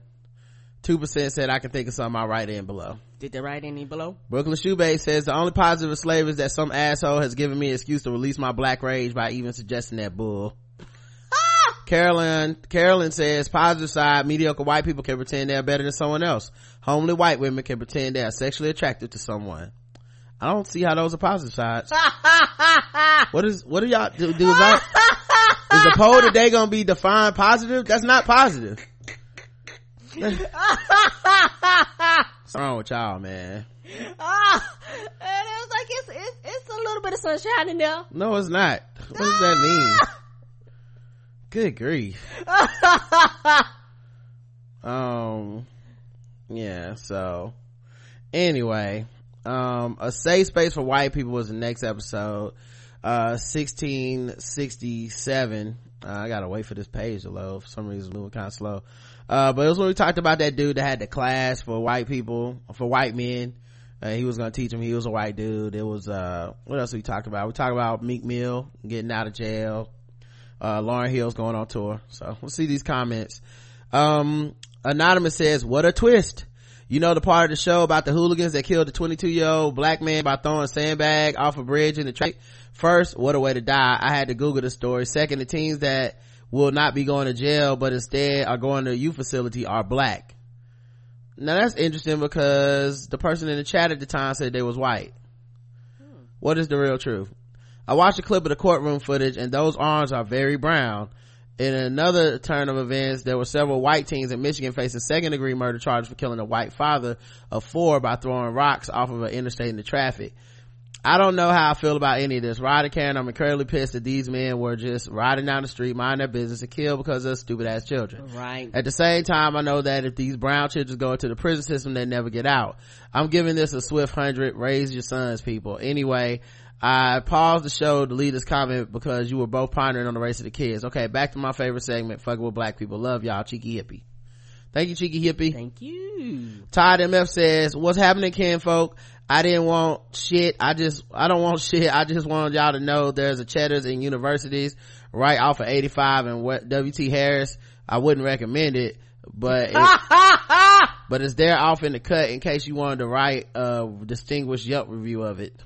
2% said I can think of some. I'll write in below. Did they write any below? Brooklyn Shoebase says the only positive of slavery is that some asshole has given me an excuse to release my black rage by even suggesting that bull. Carolyn, Carolyn says positive side, mediocre white people can pretend they're better than someone else. Homely white women can pretend they are sexually attracted to someone. I don't see how those are positive sides. what is, what do y'all do? do is, that, is the poll today gonna be defined positive? That's not positive. What's wrong with y'all, man? Ah, and it was like it's, it's it's a little bit of sunshine in there. No, it's not. What does that mean? Good grief. um, yeah, so anyway, um, a safe space for white people was the next episode. Uh, 1667. Uh, I gotta wait for this page to load. For some reason, it's moving kind of slow. Uh, but it was when we talked about that dude that had the class for white people, for white men. Uh, he was gonna teach him. He was a white dude. It was, uh, what else we talked about? We talked about Meek Mill getting out of jail. Uh, Lauryn Hill's going on tour. So we'll see these comments. Um, Anonymous says, what a twist. You know the part of the show about the hooligans that killed the 22 year old black man by throwing a sandbag off a bridge in the track? First, what a way to die. I had to Google the story. Second, the teens that will not be going to jail, but instead are going to a youth facility are black. Now that's interesting because the person in the chat at the time said they was white. What is the real truth? I watched a clip of the courtroom footage and those arms are very brown. In another turn of events, there were several white teens in Michigan facing second degree murder charges for killing a white father of four by throwing rocks off of an interstate into traffic. I don't know how I feel about any of this. Riding Karen, I'm incredibly pissed that these men were just riding down the street, mind their business, and killed because of stupid ass children. Right. At the same time, I know that if these brown children go into the prison system, they never get out. I'm giving this a swift hundred. Raise your sons, people. Anyway, I paused the show to leave this comment because you were both pondering on the race of the kids. Okay, back to my favorite segment, fucking with black people. Love y'all, cheeky hippie. Thank you, cheeky hippie. Thank you. Todd MF says, what's happening, Ken folk? I didn't want shit. I just, I don't want shit. I just wanted y'all to know there's a Cheddar's in universities right off of 85 and what WT Harris. I wouldn't recommend it, but it, but it's there off in the cut in case you wanted to write a distinguished Yelp review of it.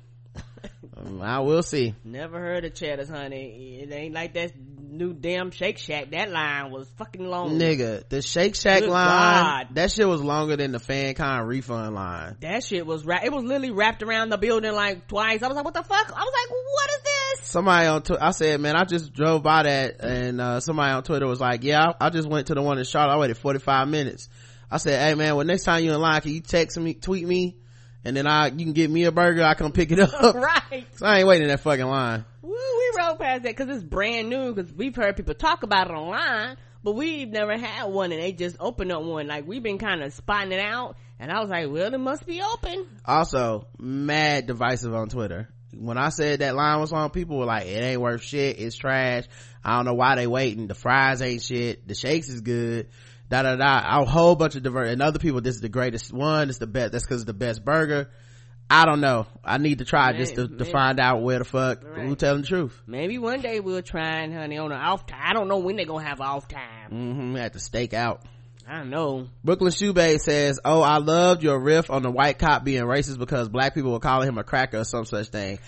I will see. Never heard of Cheddar's, honey. It ain't like that new damn Shake Shack. That line was fucking long. Nigga, the Shake Shack Good line, God. that shit was longer than the FanCon refund line. That shit was wrapped. It was literally wrapped around the building like twice. I was like, what the fuck? I was like, what is this? Somebody on, Twitter, I said, man, I just drove by that and, uh, somebody on Twitter was like, yeah, I, I just went to the one in Charlotte. I waited 45 minutes. I said, hey man, well next time you in line, can you text me, tweet me? And then I, you can get me a burger. I come pick it up. right. So I ain't waiting in that fucking line. Woo, we rode past that because it's brand new. Because we've heard people talk about it online, but we've never had one, and they just opened up one. Like we've been kind of spotting it out, and I was like, well, it must be open. Also, mad divisive on Twitter. When I said that line was on, people were like, it ain't worth shit. It's trash. I don't know why they waiting. The fries ain't shit. The shakes is good. Da da da. A whole bunch of divert. And other people, this is the greatest one. It's the best. That's cause it's the best burger. I don't know. I need to try just to, to find out where the fuck, who Right. telling the truth. Maybe one day we'll try and honey on an off time. I don't know when they're gonna have off time. hmm Had to stake out. I don't know. Brooklyn Shoebay says, "Oh, I loved your riff on the white cop being racist because black people were calling him a cracker or some such thing.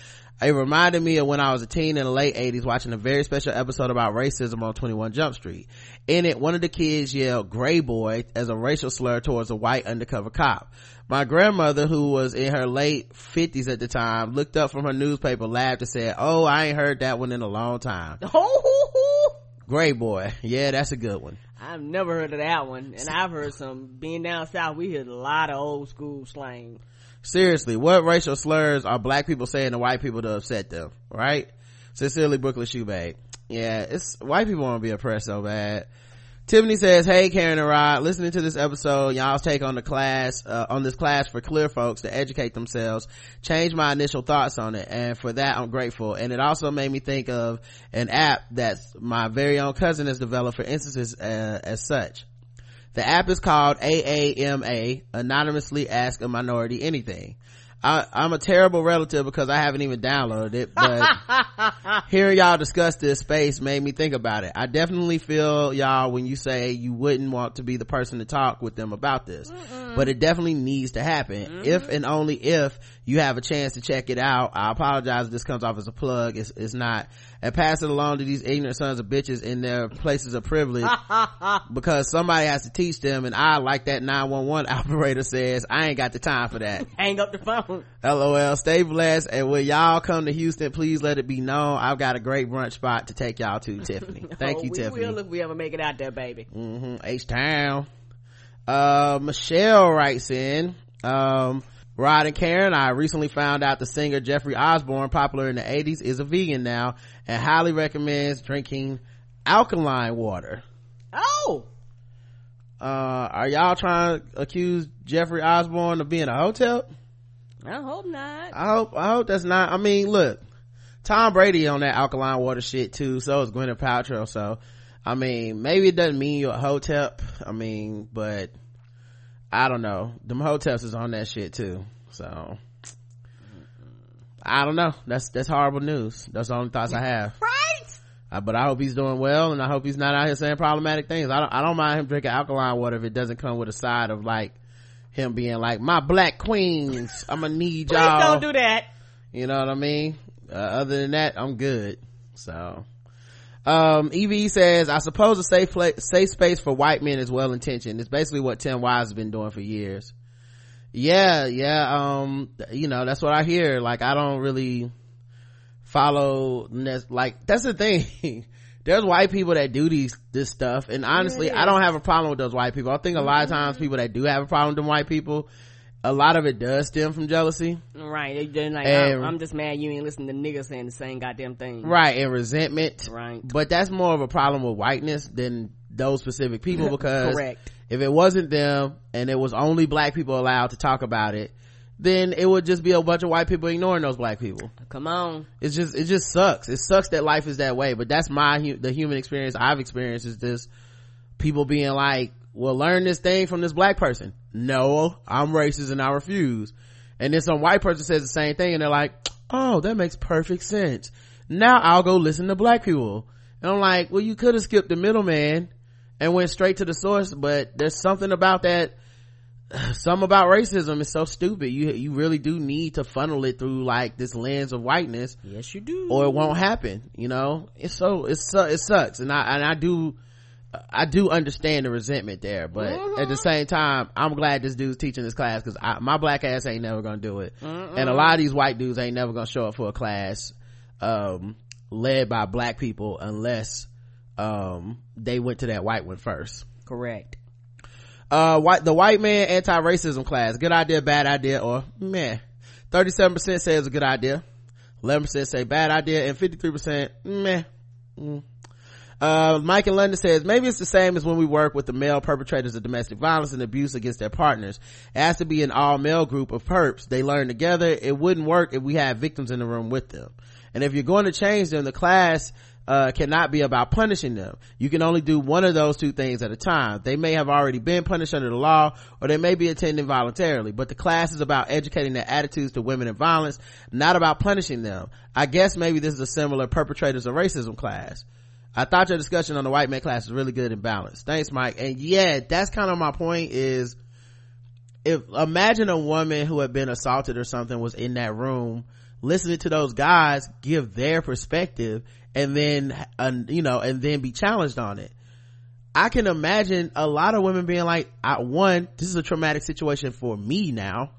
It reminded me of when I was a teen in the late 80s watching a very special episode about racism on 21 Jump Street. In it, one of the kids yelled gray boy as a racial slur towards a white undercover cop. My grandmother, who was in her late 50s at the time, looked up from her newspaper, laughed and said, oh, I ain't heard that one in a long time. Oh, Gray boy. Yeah, that's a good one. I've never heard of that one, and I've heard some. Being down south, we hear a lot of old school slang. Seriously what racial slurs are black people saying to white people to upset them right? Sincerely brooklyn shoebag yeah it's white people want to be oppressed so bad. Tiffany says hey karen and rod listening to this episode y'all's take on the class uh, on this class for clear folks to educate themselves. Changed my initial thoughts on it and for that i'm grateful. And it also made me think of an app that my very own cousin has developed for instances uh, as such the app is called AAMA, Anonymously Ask a Minority Anything. I, I'm a terrible relative because I haven't even downloaded it, but hearing y'all discuss this space made me think about it. I definitely feel y'all when you say you wouldn't want to be the person to talk with them about this, but it definitely needs to happen. If mm-hmm. and only if you have a chance to check it out. I apologize if this comes off as a plug. It's, it's not. And pass it along to these ignorant sons of bitches in their places of privilege because somebody has to teach them. And I, like that 911 operator says, I ain't got the time for that. Hang up the phone. LOL. Stay blessed. And when y'all come to Houston, please let it be known. I've got a great brunch spot to take y'all to, Tiffany. Thank Oh, you, we Tiffany. We will if we ever make it out there, baby. hmm H-Town. Uh, Michelle writes in, um, Rod and Karen, I recently found out the singer Jeffrey Osborne, popular in the 80s, is a vegan now and highly recommends drinking alkaline water. Oh, Uh, are y'all trying to accuse Jeffrey Osborne of being a hotep? I hope not. I hope, I hope that's not, I mean, look, Tom Brady on that alkaline water shit too, so is Gwyneth Paltrow, so, I mean, maybe it doesn't mean you're a hotep, I mean, but, I don't know, them hoteps is on that shit too, so, I don't know, that's, that's horrible news, that's the only thoughts I have. Right? Uh, but I hope he's doing well, and I hope he's not out here saying problematic things. I don't, I don't mind him drinking alkaline water if it doesn't come with a side of like, him being like, my black queens, I'm gonna need y'all. Please don't do that. You know what I mean? Uh, other than that, I'm good. So, um, EV says, I suppose a safe place, safe space for white men is well intentioned. It's basically what Tim Wise has been doing for years. Yeah, yeah, um, you know, that's what I hear. Like, I don't really follow, like, that's the thing. There's white people that do these, this stuff. And honestly, I don't have a problem with those white people. I think a lot of times people that do have a problem with them white people, a lot of it does stem from jealousy. Right. They, they're like, And- I'm, I'm just mad you ain't listening to niggas saying the same goddamn thing. right and resentment Right. but that's more of a problem with whiteness than those specific people because Correct. if it wasn't them and it was only black people allowed to talk about it then it would just be a bunch of white people ignoring those black people Come on. it's just it just sucks it sucks that life is that way but that's my the human experience i've experienced is this people being like well learn this thing from this black person no i'm racist and i refuse. And then some white person says the same thing and they're like oh that makes perfect sense. Now i'll go listen to black people. And i'm like well you could have skipped the middleman and went straight to the source but there's something about that some about racism is so stupid. You you really do need to funnel it through like this lens of whiteness yes you do. or it won't happen you know? It's so it's so it sucks. And i and i do i do understand the resentment there but at the same time i'm glad this dude's teaching this class because my black ass ain't never gonna do it. And a lot of these white dudes ain't never gonna show up for a class um led by black people unless um they went to that white one first. Correct. Uh white the white man anti-racism class good idea bad idea or meh. 37% say it's a good idea. 11% say bad idea and 53% meh. Mm. Uh mike in london says maybe it's the same as when we work with the male perpetrators of domestic violence and abuse against their partners it has to be an all-male group of perps they learn together it wouldn't work if we had victims in the room with them and if you're going to change them the class uh, cannot be about punishing them. You can only do one of those two things at a time. They may have already been punished under the law or they may be attending voluntarily, but the class is about educating their attitudes to women and violence, not about punishing them. I guess maybe this is a similar perpetrators of racism class. I thought your discussion on the white man class was really good and balanced. Thanks, Mike. And yeah, that's kind of my point is if imagine a woman who had been assaulted or something was in that room listening to those guys give their perspective and then uh, you know and then be challenged on it i can imagine a lot of women being like I, one this is a traumatic situation for me now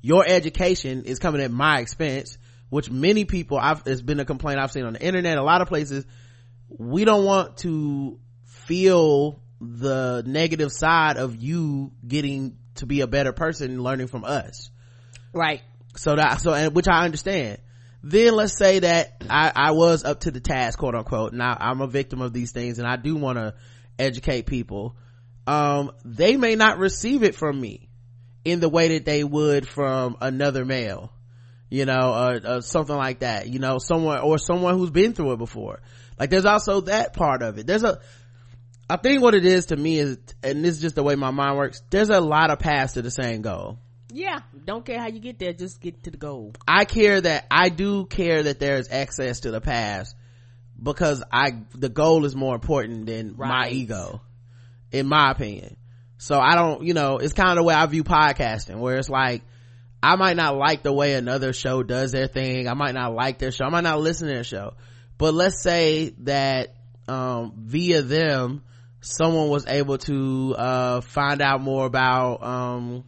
your education is coming at my expense which many people i've it's been a complaint i've seen on the internet a lot of places we don't want to feel the negative side of you getting to be a better person learning from us. Right. So that so and which i understand. Then let's say that I, I was up to the task quote unquote now i'm a victim of these things and i do want to educate people. Um they may not receive it from me in the way that they would from another male you know or, or something like that you know someone or someone who's been through it before like there's also that part of it. There's a i think what it is to me is and this is just the way my mind works there's a lot of paths to the same goal. Yeah don't care how you get there just get to the goal. I care that i do care that there's access to the past because i the goal is more important than my ego in my opinion. So i don't you know it's kind of the way i view podcasting where it's like i might not like the way another show does their thing. I might not like their show. I might not listen to their show but let's say that um via them someone was able to uh find out more about um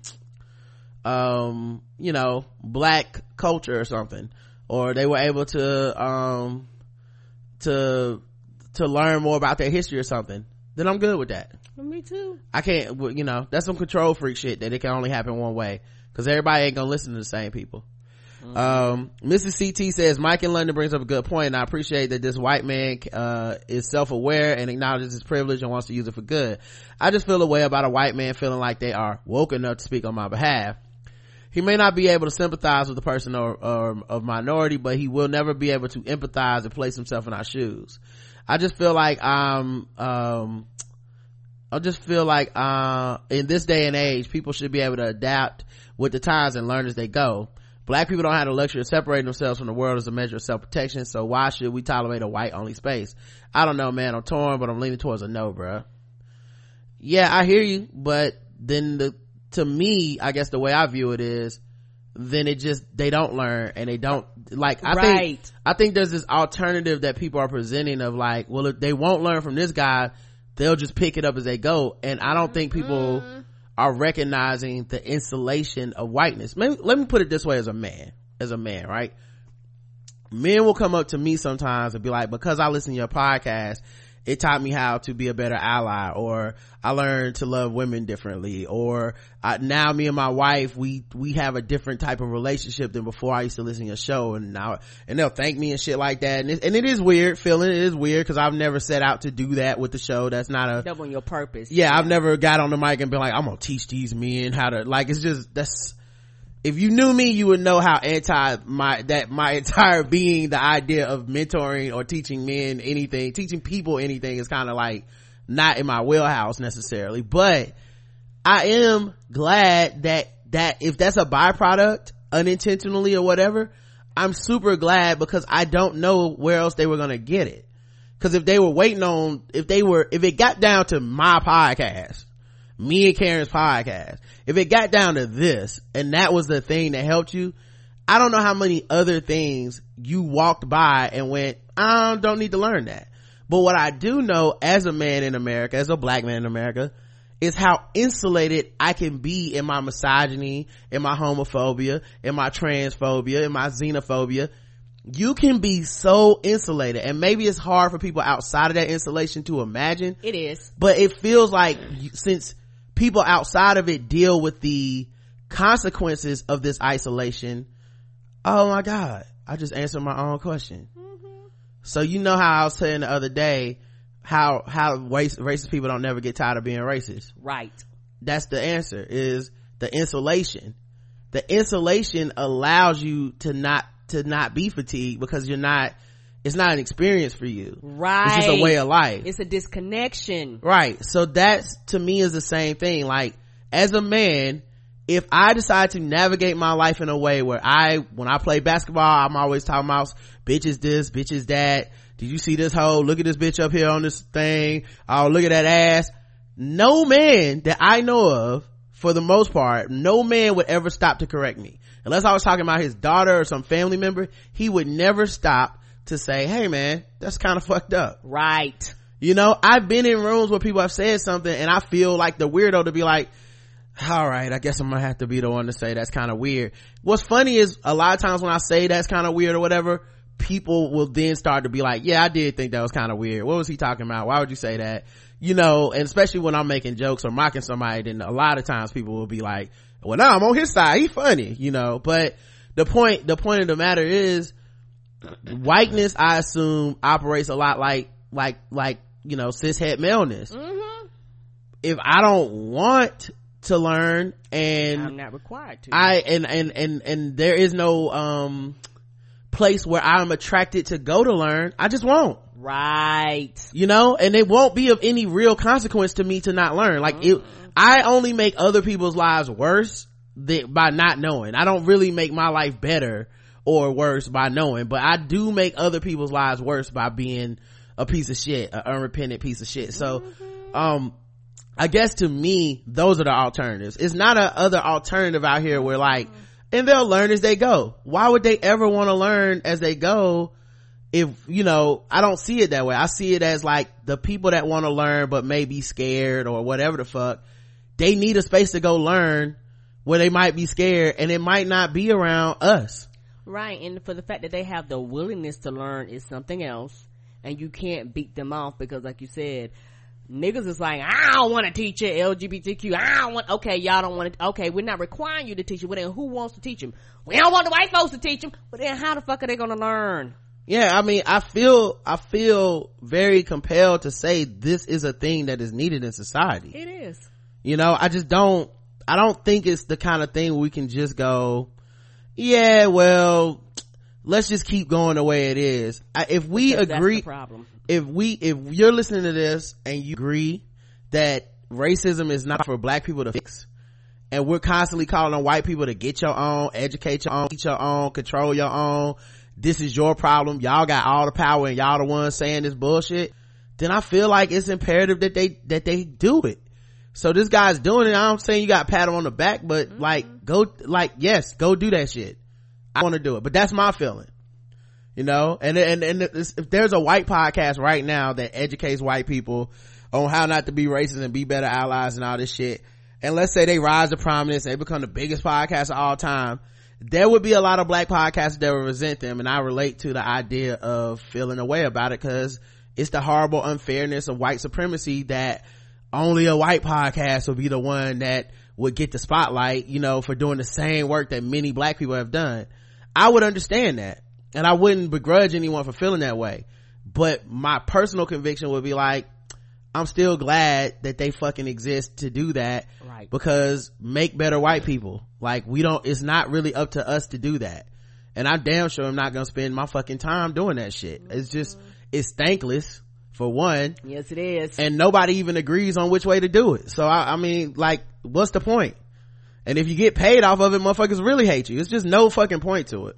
um you know black culture or something. Or they were able to um to to learn more about their history or something. Then i'm good with that. Me too. I can't you know that's some control freak shit that it can only happen one way. Because everybody ain't gonna listen to the same people um mrs ct says mike in london brings up a good point and i appreciate that this white man uh is self-aware and acknowledges his privilege and wants to use it for good. I just feel a way about a white man feeling like they are woke enough to speak on my behalf. He may not be able to sympathize with the person or, or of minority but he will never be able to empathize and place himself in our shoes. I just feel like i'm um I just feel like uh in this day and age people should be able to adapt with the times and learn as they go black people don't have the luxury of separating themselves from the world as a measure of self-protection so why should we tolerate a white only space? I don't know man. I'm torn but i'm leaning towards a no bruh. Yeah i hear you but then the to me i guess the way i view it is then it just they don't learn and they don't like i think i think there's this alternative that people are presenting of like well if they won't learn from this guy they'll just pick it up as they go and i don't think people mm-hmm. Are recognizing the insulation of whiteness. Maybe, let me put it this way as a man as a man right? Men will come up to me sometimes and be like because i listen to your podcast it taught me how to be a better ally or i learned to love women differently or I, now me and my wife we we have a different type of relationship than before. I used to listen to your show and now and they'll thank me and shit like that. And it, and it is weird feeling. It is weird because i've never set out to do that with the show. That's not a double your purpose. Yeah i've never got on the mic and been like i'm gonna teach these men how to like it's just that's if you knew me you would know how anti my that my entire being the idea of mentoring or teaching men anything teaching people anything is kind of like not in my wheelhouse necessarily but i am glad that that if that's a byproduct unintentionally or whatever i'm super glad because i don't know where else they were gonna get it. Because if they were waiting on if they were if it got down to my podcast me and karen's podcast if it got down to this and that was the thing that helped you i don't know how many other things you walked by and went i don't need to learn that but what i do know as a man in america as a black man in america is how insulated I can be in my misogyny, in my homophobia, in my transphobia, in my xenophobia. You can be so insulated and maybe it's hard for people outside of that insulation to imagine, It is. but it feels like since people outside of it deal with the consequences of this isolation, oh my God, I just answered my own question. Mm-hmm. So you know how I was saying the other day, how, how race, racist people don't never get tired of being racist Right. that's the answer is the insulation the insulation allows you to not to not be fatigued because you're not it's not an experience for you. Right. it's just a way of life. It's a disconnection. right. So that's to me is the same thing. Like as a man if i decide to navigate my life in a way where i when i play basketball i'm always talking about bitches this bitches that. Did you see this hoe? Look at this bitch up here on this thing. Oh look at that ass. No man that i know of for the most part no man would ever stop to correct me. Unless i was talking about his daughter or some family member he would never stop to say hey man that's kind of fucked up Right. you know, I've been in rooms where people have said something and I feel like the weirdo to be like, all right, I guess I'm gonna have to be the one to say that's kind of weird. What's funny is a lot of times when I say that's kind of weird or whatever, people will then start to be like, yeah, I did think that was kind of weird. What was he talking about? Why would you say that? You know, and especially when I'm making jokes or mocking somebody, then a lot of times people will be like, well, now I'm on his side. He's funny, you know, but the point, the point of the matter is, whiteness i assume operates a lot like like like you know cishet maleness. If i don't want to learn and I'm not required to. i and and and and there is no um place where i'm attracted to go to learn i just won't. Right. you know? And it won't be of any real consequence to me to not learn. Like it i only make other people's lives worse that, by not knowing. I don't really make my life better or worse by knowing but i do make other people's lives worse by being a piece of shit an unrepentant piece of shit so um I guess to me, those are the alternatives. It's not a other alternative out here where like, and they'll learn as they go. Why would they ever want to learn as they go? If, you know, I don't see it that way. I see it as like the people that want to learn but may be scared or whatever the fuck, they need a space to go learn where they might be scared and it might not be around us. Right. And for the fact that they have the willingness to learn is something else. And you can't beat them off because like you said, niggas is like, I don't want to teach it LGBTQ. I don't want, okay, y'all don't want to, okay, we're not requiring you to teach it. Well then who wants to teach them? We don't want the white folks to teach them. But then how the fuck are they gonna learn? Yeah, I mean, I feel, I feel very compelled to say this is a thing that is needed in society. It is. you know i just don't i don't think it's the kind of thing we can just go yeah well let's just keep going the way it is I, if we Because agree problem. if we if you're listening to this and you agree that racism is not for black people to fix and we're constantly calling on white people to get your own educate your own eat your own control your own this is your problem y'all got all the power and y'all the ones saying this bullshit then i feel like it's imperative that they that they do it so this guy's doing it. I'm saying you got to pat him on the back but mm-hmm. like go like yes go do that shit. I want to do it but that's my feeling. You know? And and and if there's a white podcast right now that educates white people on how not to be racist and be better allies and all this shit and let's say they rise to prominence they become the biggest podcast of all time there would be a lot of black podcasts that would resent them and i relate to the idea of feeling a way about it because it's the horrible unfairness of white supremacy that only a white podcast would be the one that would get the spotlight you know for doing the same work that many black people have done. I would understand that and i wouldn't begrudge anyone for feeling that way. But my personal conviction would be like i'm still glad that they fucking exist to do that Right. because make better white people. Like we don't it's not really up to us to do that. And i damn sure i'm not gonna spend my fucking time doing that shit. It's just it's thankless for one Yes, it is. and nobody even agrees on which way to do it so I, I mean like what's the point? and if you get paid off of it motherfuckers really hate you it's just no fucking point to it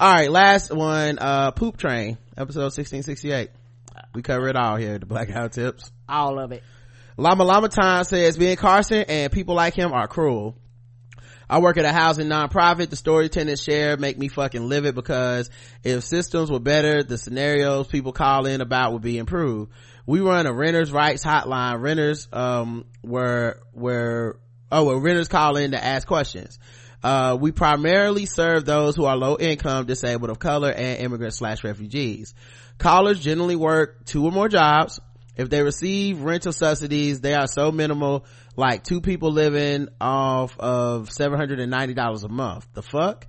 all right last one uh poop train episode 1668 we cover it all here at the Black Guy Who Tips All of it. Lama Lama Time says Ben Carson and people like him are cruel. I work at a housing nonprofit. The story tenants share make me fucking live it because if systems were better, the scenarios people call in about would be improved. We run a renters rights hotline. Renters, um, were, were, oh, well, renters call in to ask questions. Uh, we primarily serve those who are low income, disabled of color, and immigrants slash refugees. Callers generally work two or more jobs. If they receive rental subsidies, they are so minimal, like two people living off of $790 a month. The fuck?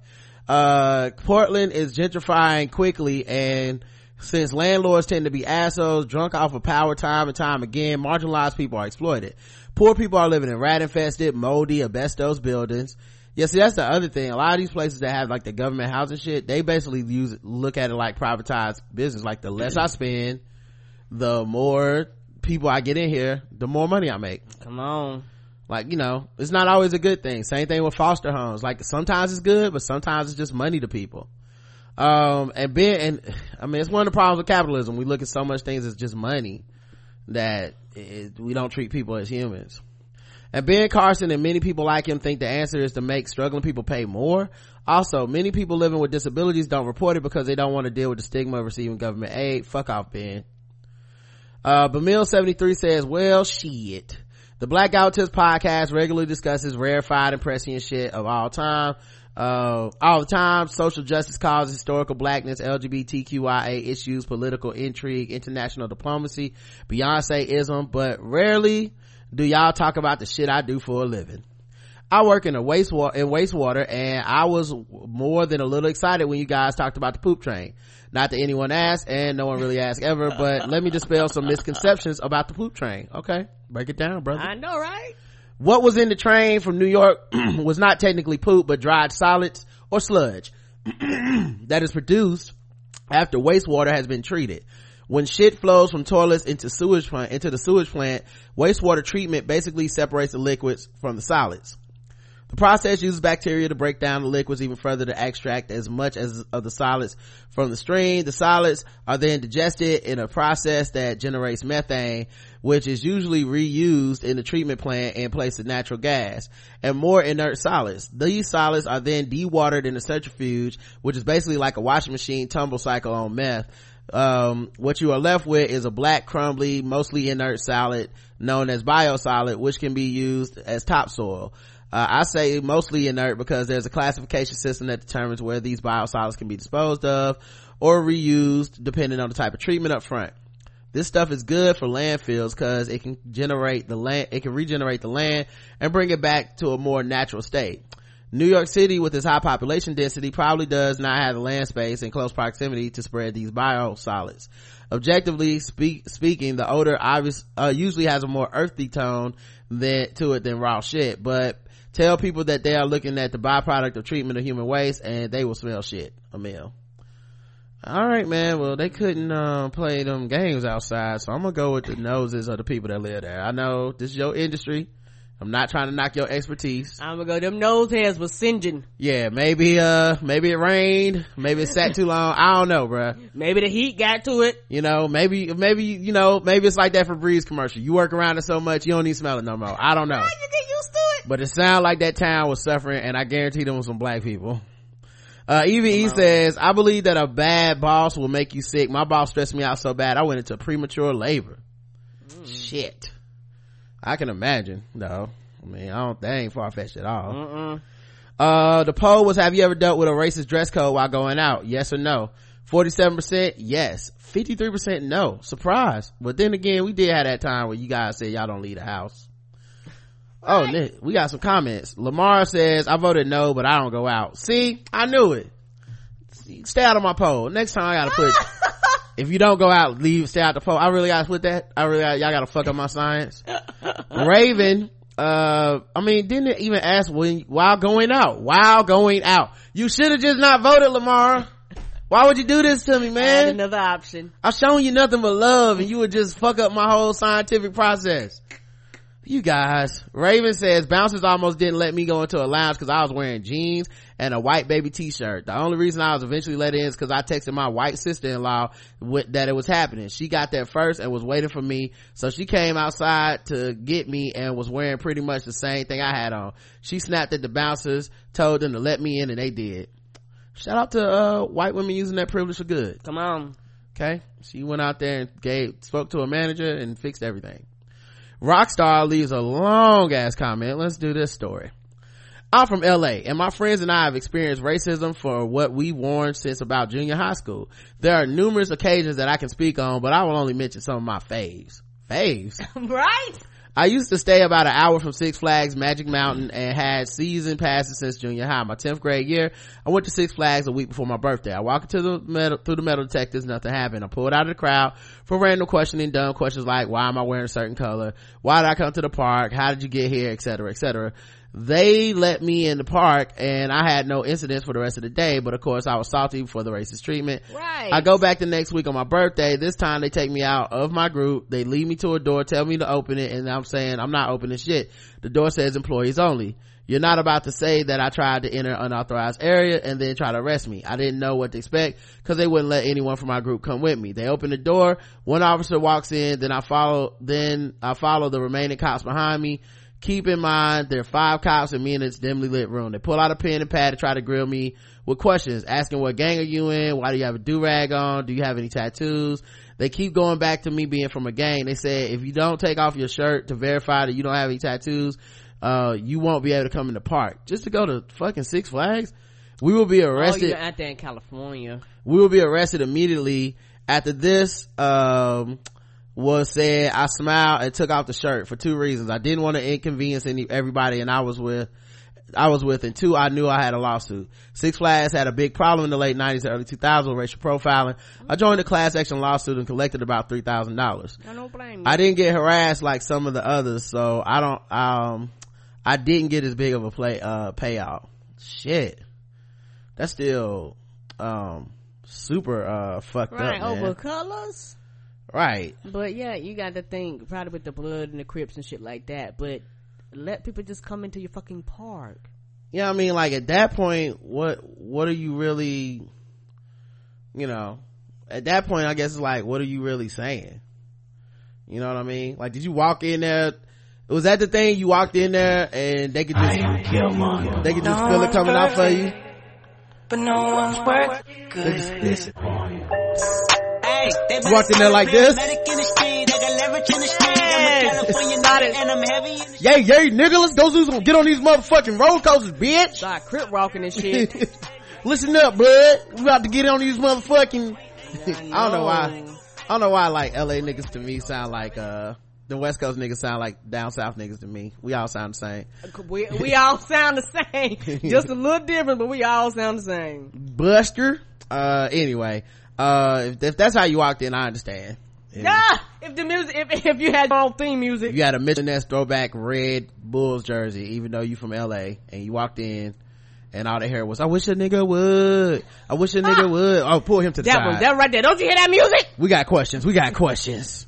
Uh, Portland is gentrifying quickly and since landlords tend to be assholes, drunk off of power time and time again, marginalized people are exploited. Poor people are living in rat infested, moldy, asbestos buildings. Yeah, see, that's the other thing. A lot of these places that have like the government housing shit, they basically use, look at it like privatized business. Like the less I spend, the more people I get in here, the more money I make. Come on. Like, you know, it's not always a good thing. Same thing with foster homes. Like sometimes it's good, but sometimes it's just money to people. Um, and being, and I mean, it's one of the problems with capitalism. We look at so much things as just money that it, we don't treat people as humans. And Ben Carson and many people like him think the answer is to make struggling people pay more. Also, many people living with disabilities don't report it because they don't want to deal with the stigma of receiving government aid. Fuck off, Ben. Uh, Bamil73 says, well, shit. The Black Guy Who Tips podcast regularly discusses rarefied and prescient shit of all time. Uh, all the time, social justice causes, historical blackness, LGBTQIA issues, political intrigue, international diplomacy, Beyonce-ism, but rarely do y'all talk about the shit I do for a living. I work in a wastewater in wastewater and I was more than a little excited when you guys talked about the poop train. Not that anyone asked and no one really asked ever, but let me dispel some misconceptions about the poop train. Okay. Break it down, brother. I know, right? What was in the train from New York was not technically poop, but dried solids or sludge that is produced after wastewater has been treated. When shit flows from toilets into sewage plant, into the sewage plant, wastewater treatment basically separates the liquids from the solids. The process uses bacteria to break down the liquids even further to extract as much as of the solids from the stream. The solids are then digested in a process that generates methane, which is usually reused in the treatment plant in place of natural gas and more inert solids. These solids are then dewatered in a centrifuge, which is basically like a washing machine tumble cycle on meth. Um, what you are left with is a black, crumbly, mostly inert solid known as biosolid, which can be used as topsoil. Uh, I say mostly inert because there's a classification system that determines where these biosolids can be disposed of or reused depending on the type of treatment up front. This stuff is good for landfills because it can generate the land, it can regenerate the land and bring it back to a more natural state. New York City with its high population density probably does not have the land space in close proximity to spread these biosolids. Objectively speak, speaking, the odor obvious, uh, usually has a more earthy tone than, to it than raw shit, but tell people that they are looking at the byproduct of treatment of human waste and they will smell shit a meal all right man. Well they couldn't uh, play them games outside so i'm gonna go with the noses of the people that live there. I know this is your industry. I'm not trying to knock your expertise. I'm gonna go, them nose hairs was singeing. yeah maybe uh maybe it rained. Maybe it sat too long. I don't know bruh. Maybe the heat got to it. you know maybe maybe you know maybe it's like that Febreze commercial. You work around it so much you don't even smell it no more. I don't know. You get used to it. But it sounded like that town was suffering and i guarantee them was some black people. Uh eve says i believe that a bad boss will make you sick. My boss stressed me out so bad i went into premature labor. Shit. I can imagine though. I mean i don't that ain't far-fetched at all. Mm-mm. uh the poll was have you ever dealt with a racist dress code while going out? Yes or no? 47% yes. 53% no. Surprise. But then again we did have that time where you guys said y'all don't leave the house oh Nick, we got some comments. Lamar says i voted no but i don't go out. See i knew it. Stay out of my poll. Next time i gotta put if you don't go out leave stay out the poll. I really gotta put that. I really gotta, y'all gotta fuck up my science. Raven uh i mean didn't even ask when while going out? While going out. You should have just not voted lamar. Why would you do this to me man? Another option. i've shown you nothing but love and you would just fuck up my whole scientific process you guys raven says bouncers almost didn't let me go into a lounge because i was wearing jeans and a white baby t-shirt. The only reason i was eventually let in is because i texted my white sister-in-law with, that it was happening. She got there first and was waiting for me. So she came outside to get me and was wearing pretty much the same thing i had on. She snapped at the bouncers told them to let me in and they did. Shout out to uh, white women using that privilege for good. Come on. okay? She went out there and gave spoke to a manager and fixed everything rockstar leaves a long ass comment. Let's do this story. I'm from la and my friends and i have experienced racism for what we worn since about junior high school. There are numerous occasions that i can speak on but i will only mention some of my faves. Faves? Right? I used to stay about an hour from Six Flags Magic Mountain and had season passes since junior high. My 10th grade year, I went to Six Flags a week before my birthday. I walked into the metal, through the metal detectors, nothing happened. I pulled out of the crowd for random questioning, dumb questions like, why am I wearing a certain color? Why did I come to the park? How did you get here? Etc. Etc. They let me in the park and I had no incidents for the rest of the day, but of course I was salty for the racist treatment. Right. I go back the next week on my birthday. This time they take me out of my group. They lead me to a door, tell me to open it, and I'm saying I'm not opening shit. The door says employees only. You're not about to say that I tried to enter unauthorized area and then try to arrest me. I didn't know what to expect because they wouldn't let anyone from my group come with me. They open the door. One officer walks in, then I follow, then I follow the remaining cops behind me. Keep in mind, there are five cops and me in this dimly lit room. They pull out a pen and pad to try to grill me with questions, asking what gang are you in? Why do you have a do-rag on? Do you have any tattoos? They keep going back to me being from a gang. They said, if you don't take off your shirt to verify that you don't have any tattoos, uh, you won't be able to come in the park. Just to go to fucking Six Flags? We will be Oh, arrested you're out there in California. we will be arrested immediately after this um was said i smiled and took off the shirt for two reasons i didn't want to inconvenience any everybody and i was with I was with, and two, I knew I had a lawsuit. Six Flags had a big problem in the late 90s and early 2000s with racial profiling. I joined a class action lawsuit and collected about $3,000. I don't blame you. I didn't get harassed like some of the others, so I don't, um, I didn't get as big of a play, uh, payout. Shit. That's still, um, super, uh, fucked right, up, man. over colors. Right. But yeah, you got to think probably with the blood and the Crips and shit like that. But let people just come into your fucking park. Yeah, I mean, like at that point, what, what are you really, you know, at that point, I guess it's like, what are you really saying? You know what I mean? Like, did you walk in there? Was that the thing? You walked in there and they could just, they could just feel it coming out for you? But no one's worth good. Hey, they You walked in there like this? Medic in the street, I got leverage in the street. I'm a California nigga and I'm heavy in the Yay, yay, nigga, let's go do some, get on these motherfucking roller coasters, bitch. Start Crip walking and shit. Listen up, bud. We about to get on these motherfucking, I don't know why, I don't know why like LA niggas to me sound like, uh, the West Coast niggas sound like down south niggas to me. We all sound the same. we, we all sound the same. Just a little different, but we all sound the same. Buster. Uh, anyway, uh, if, if that's how you walked in, I understand. Yeah, if the music, if, if you had your own theme music, You had a Mitchell Ness throwback red Bulls jersey, even though you from LA, and you walked in, and all they heard was, "I wish a nigga would. I wish a nigga would." Oh, pull him to the that side. one, that right there. Don't you hear that music? we got questions. We got questions.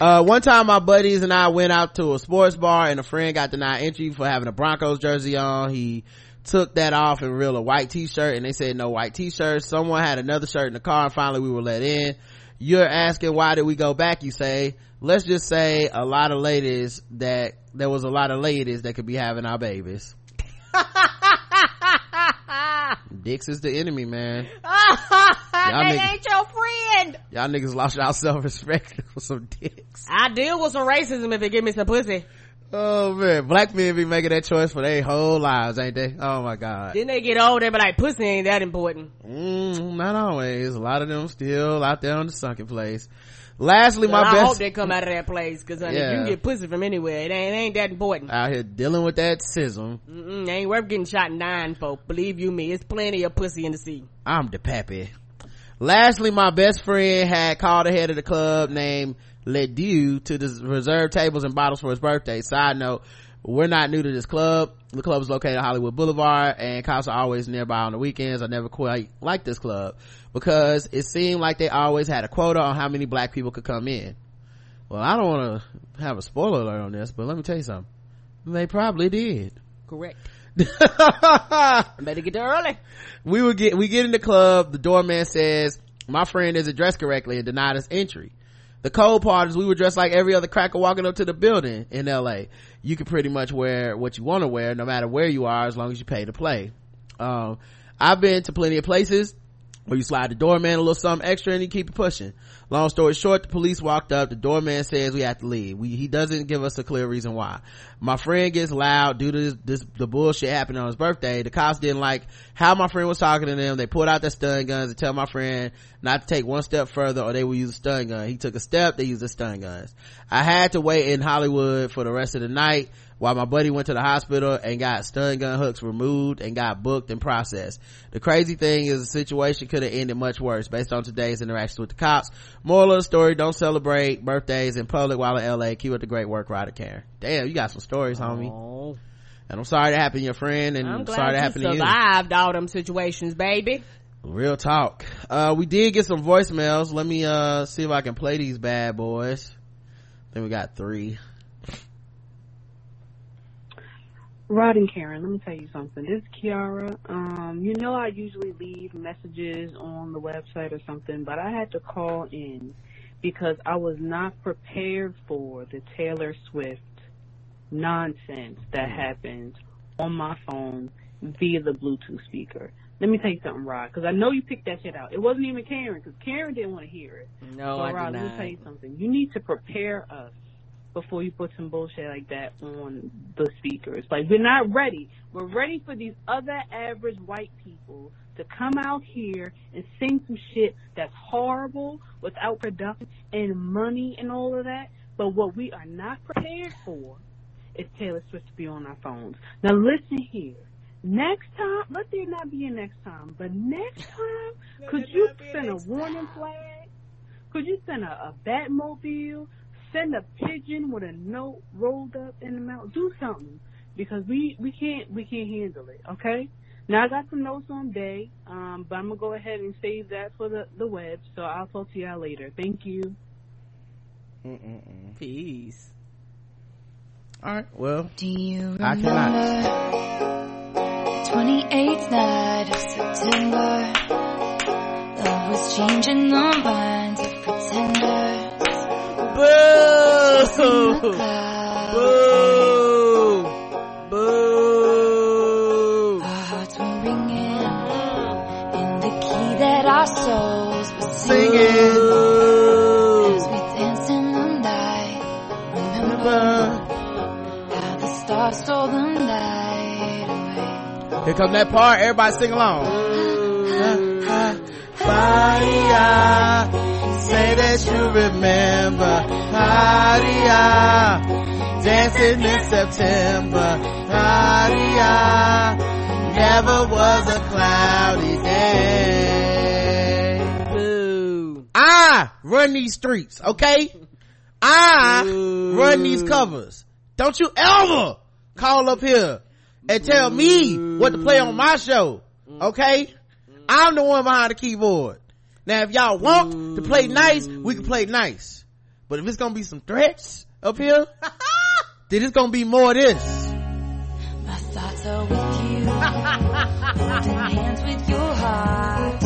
Uh, one time my buddies and I went out to a sports bar and a friend got denied entry for having a Broncos jersey on. He took that off and revealed a white t-shirt and they said no white t-shirts. Someone had another shirt in the car and finally we were let in. You're asking why did we go back? You say, let's just say a lot of ladies that, there was a lot of ladies that could be having our babies. Dicks is the enemy, man. they niggas- ain't your friend. Y'all niggas lost y'all self-respect for some dicks. I deal with some racism if they give me some pussy. Oh man, black men be making that choice for their whole lives, ain't they? Oh my god. Then they get old, they be like, pussy ain't that important. Mm, not always. A lot of them still out there on the sunken place. Lastly, my I best hope they come out of that place, cause honey, Yeah. you can get pussy from anywhere. It ain't, it ain't that important. out here dealing with that sism. Mm-mm, ain't worth getting shot dying for. Believe you me, it's plenty of pussy in the sea. I'm the pappy. Lastly, my best friend had called ahead of the club named Ledoux to the reserve tables and bottles for his birthday. Side note, we're not new to this club. The club is located on Hollywood Boulevard and cops are always nearby on the weekends. I never quite liked this club because it seemed like they always had a quota on how many black people could come in. well i don't want to have a spoiler alert on this but let me tell you something they probably did Correct. Better get there early. we would get we get in the club the doorman says my friend isn't dressed correctly and denied us entry the cold part is we were dressed like every other cracker walking up to the building in la you can pretty much wear what you want to wear no matter where you are as long as you pay to play. Um, i've been to plenty of places where you slide the doorman a little something extra and you keep it pushing. Long story short, the police walked up. The doorman says we have to leave. We, he doesn't give us a clear reason why. My friend gets loud due to this, this, the bullshit happened on his birthday. The cops didn't like how my friend was talking to them. They pulled out their stun guns and tell my friend not to take one step further or they will use a stun gun. He took a step, they used the stun guns. I had to wait in Hollywood for the rest of the night while my buddy went to the hospital and got stun gun hooks removed and got booked and processed. The crazy thing is the situation could have ended much worse based on today's interactions with the cops. Moral of the story, don't celebrate birthdays in public while in LA. Keep up the great work, Ryder Karen. Damn, you got some stories, homie. Oh, And I'm sorry that happened to your friend and I'm sorry that you happened to you. survived all them situations, baby. Real talk. Uh, we did get some voicemails. Let me, uh, see if I can play these bad boys. Then we got three. Rod and Karen, let me tell you something. This is Kiara. Um, you know I usually leave messages on the website or something, but I had to call in because I was not prepared for the Taylor Swift nonsense that happened on my phone via the Bluetooth speaker. Let me tell you something, Rod, because I know you picked that shit out. It wasn't even Karen, because Karen didn't want to hear it. No, so, I Rod, did let me not. tell you something. You need to prepare us before you put some bullshit like that on the speakers. Like, we're not ready. We're ready for these other average white people to come out here and sing some shit that's horrible without production and money and all of that. But what we are not prepared for is Taylor Swift to be on our phones. Now, listen here. Next time, let there not be a next time, but next time, could you send a warning flag? Could you send a, a Batmobile? Send a pigeon with a note rolled up in the mouth. Do something because we we can't we can't handle it. Okay. Now I got some notes on day, um, but I'm gonna go ahead and save that for the the web. So I'll talk to y'all later. Thank you. Mm-mm-mm. Peace. All right. Well, Do you I remember cannot. the 28th night of September? Love was changing the minds of pretenders. Boo! Boo! Boo! our hearts were ringing in the key that our souls were singing. As we danced in the night, remember how the stars stole the night away. Here comes that part. Everybody sing along. Maria, say that you remember. Maria, dancing in September. Maria, never was a cloudy day. Boo! I run these streets, okay? I Boo. run these covers. Don't you ever call up here and tell me what to play on my show, mm. okay? I'm the one behind the keyboard. Now, if y'all want to play mm. nice, we can play nice. But if it's gonna be some threats up here, then it's gonna be more of this. My thoughts are with you, holding hands with your heart.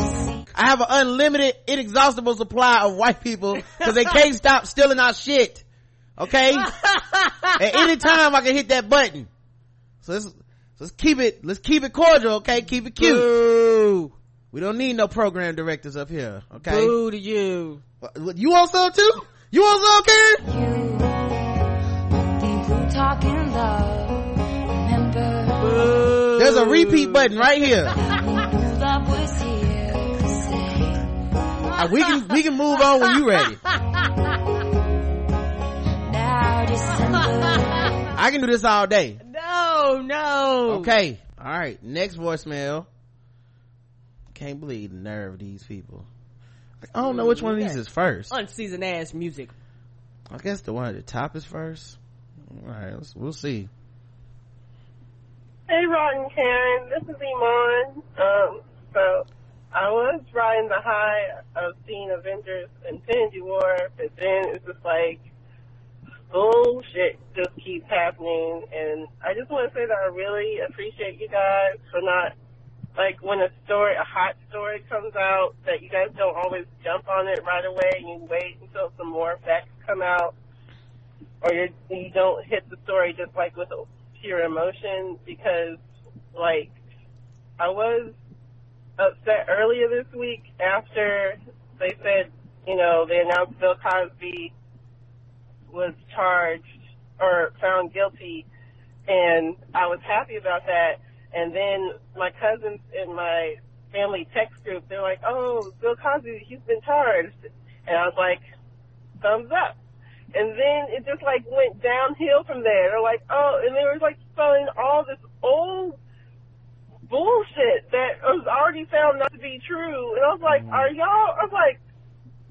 I have an unlimited, inexhaustible supply of white people because they can't stop stealing our shit. Okay? At any time I can hit that button. So let's, let's keep it, let's keep it cordial, okay? Keep it cute. We don't need no program directors up here, okay? Boo to you. You want some too? You want some, Karen? you. Only blue talking love. Remember Boo! There's a repeat button right here. we knew love was here to stay. Uh, we can, we can move on when you ready. I can do this all day. No, no. Okay. All right. Next voicemail. Can't believe the nerve of these people. I don't know which one of these is first. Unseasoned ass music. I guess the one at the top is first. All right. Let's, we'll see. Hey, Rod and Karen, this is Iman. Um, so I was riding the high of seeing Avengers and Infinity War, but then it's just like bullshit just keeps happening. And I just want to say that I really appreciate you guys for not, like, when a story, a hot story comes out, that you guys don't always jump on it right away. You wait until some more facts come out, or you you don't hit the story just like with pure emotion because, like, I was upset earlier this week after they said, you know, they announced Bill Cosby was charged or found guilty, and I was happy about that. And then my cousins in my family text group, they're like, "Oh, Bill Cosby, he's been charged," and I was like, "Thumbs up." And then it just like went downhill from there. They're like, "Oh," and they were like spelling all this old bullshit that was already found not to be true. And I was like, mm-hmm. are y'all, I was like,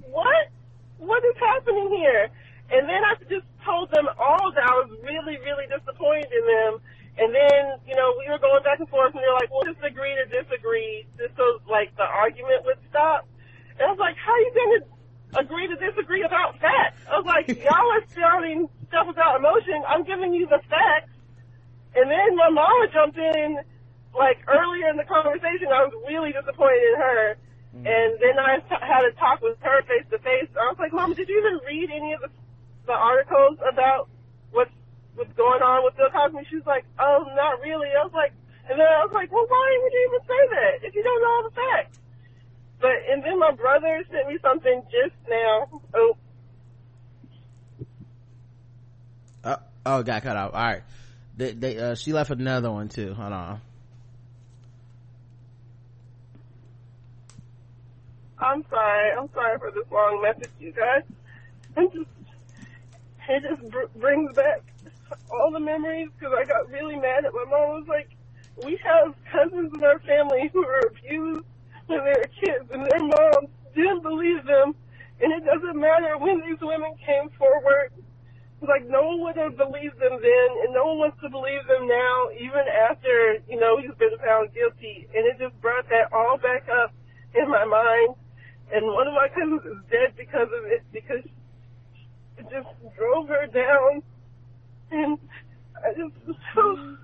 what? What is happening here? And then I just told them all that I was really, really disappointed in them. And then, you know, we were going back and forth and they're like, well, just agree to disagree just so like the argument would stop. And I was like, how are you going to agree to disagree about facts? I was like, y'all are spouting stuff without emotion. I'm giving you the facts. And then my mama jumped in like earlier in the conversation, I was really disappointed in her. Mm. And then I t- had a talk with her face to face. I was like, Mom, did you even read any of the, the articles about what's what's going on with Bill Cosby? She was like, Oh, not really. I was like, and then I was like, Well, why would you even say that if you don't know all the facts? But and then my brother sent me something just now. Oh, Uh, oh, got cut off. All right. They, they, uh, she left another one too. Hold on. I'm sorry. I'm sorry for this long message, you guys. I'm just, it just br- brings back all the memories because I got really mad at my mom. was like, we have cousins in our family who were abused when they were kids, and their moms didn't believe them. And it doesn't matter when these women came forward. Like no one would have believed them then, and no one wants to believe them now, even after you know he's been found guilty. And it just brought that all back up in my mind and one of my cousins is dead because of it because it just drove her down and I just so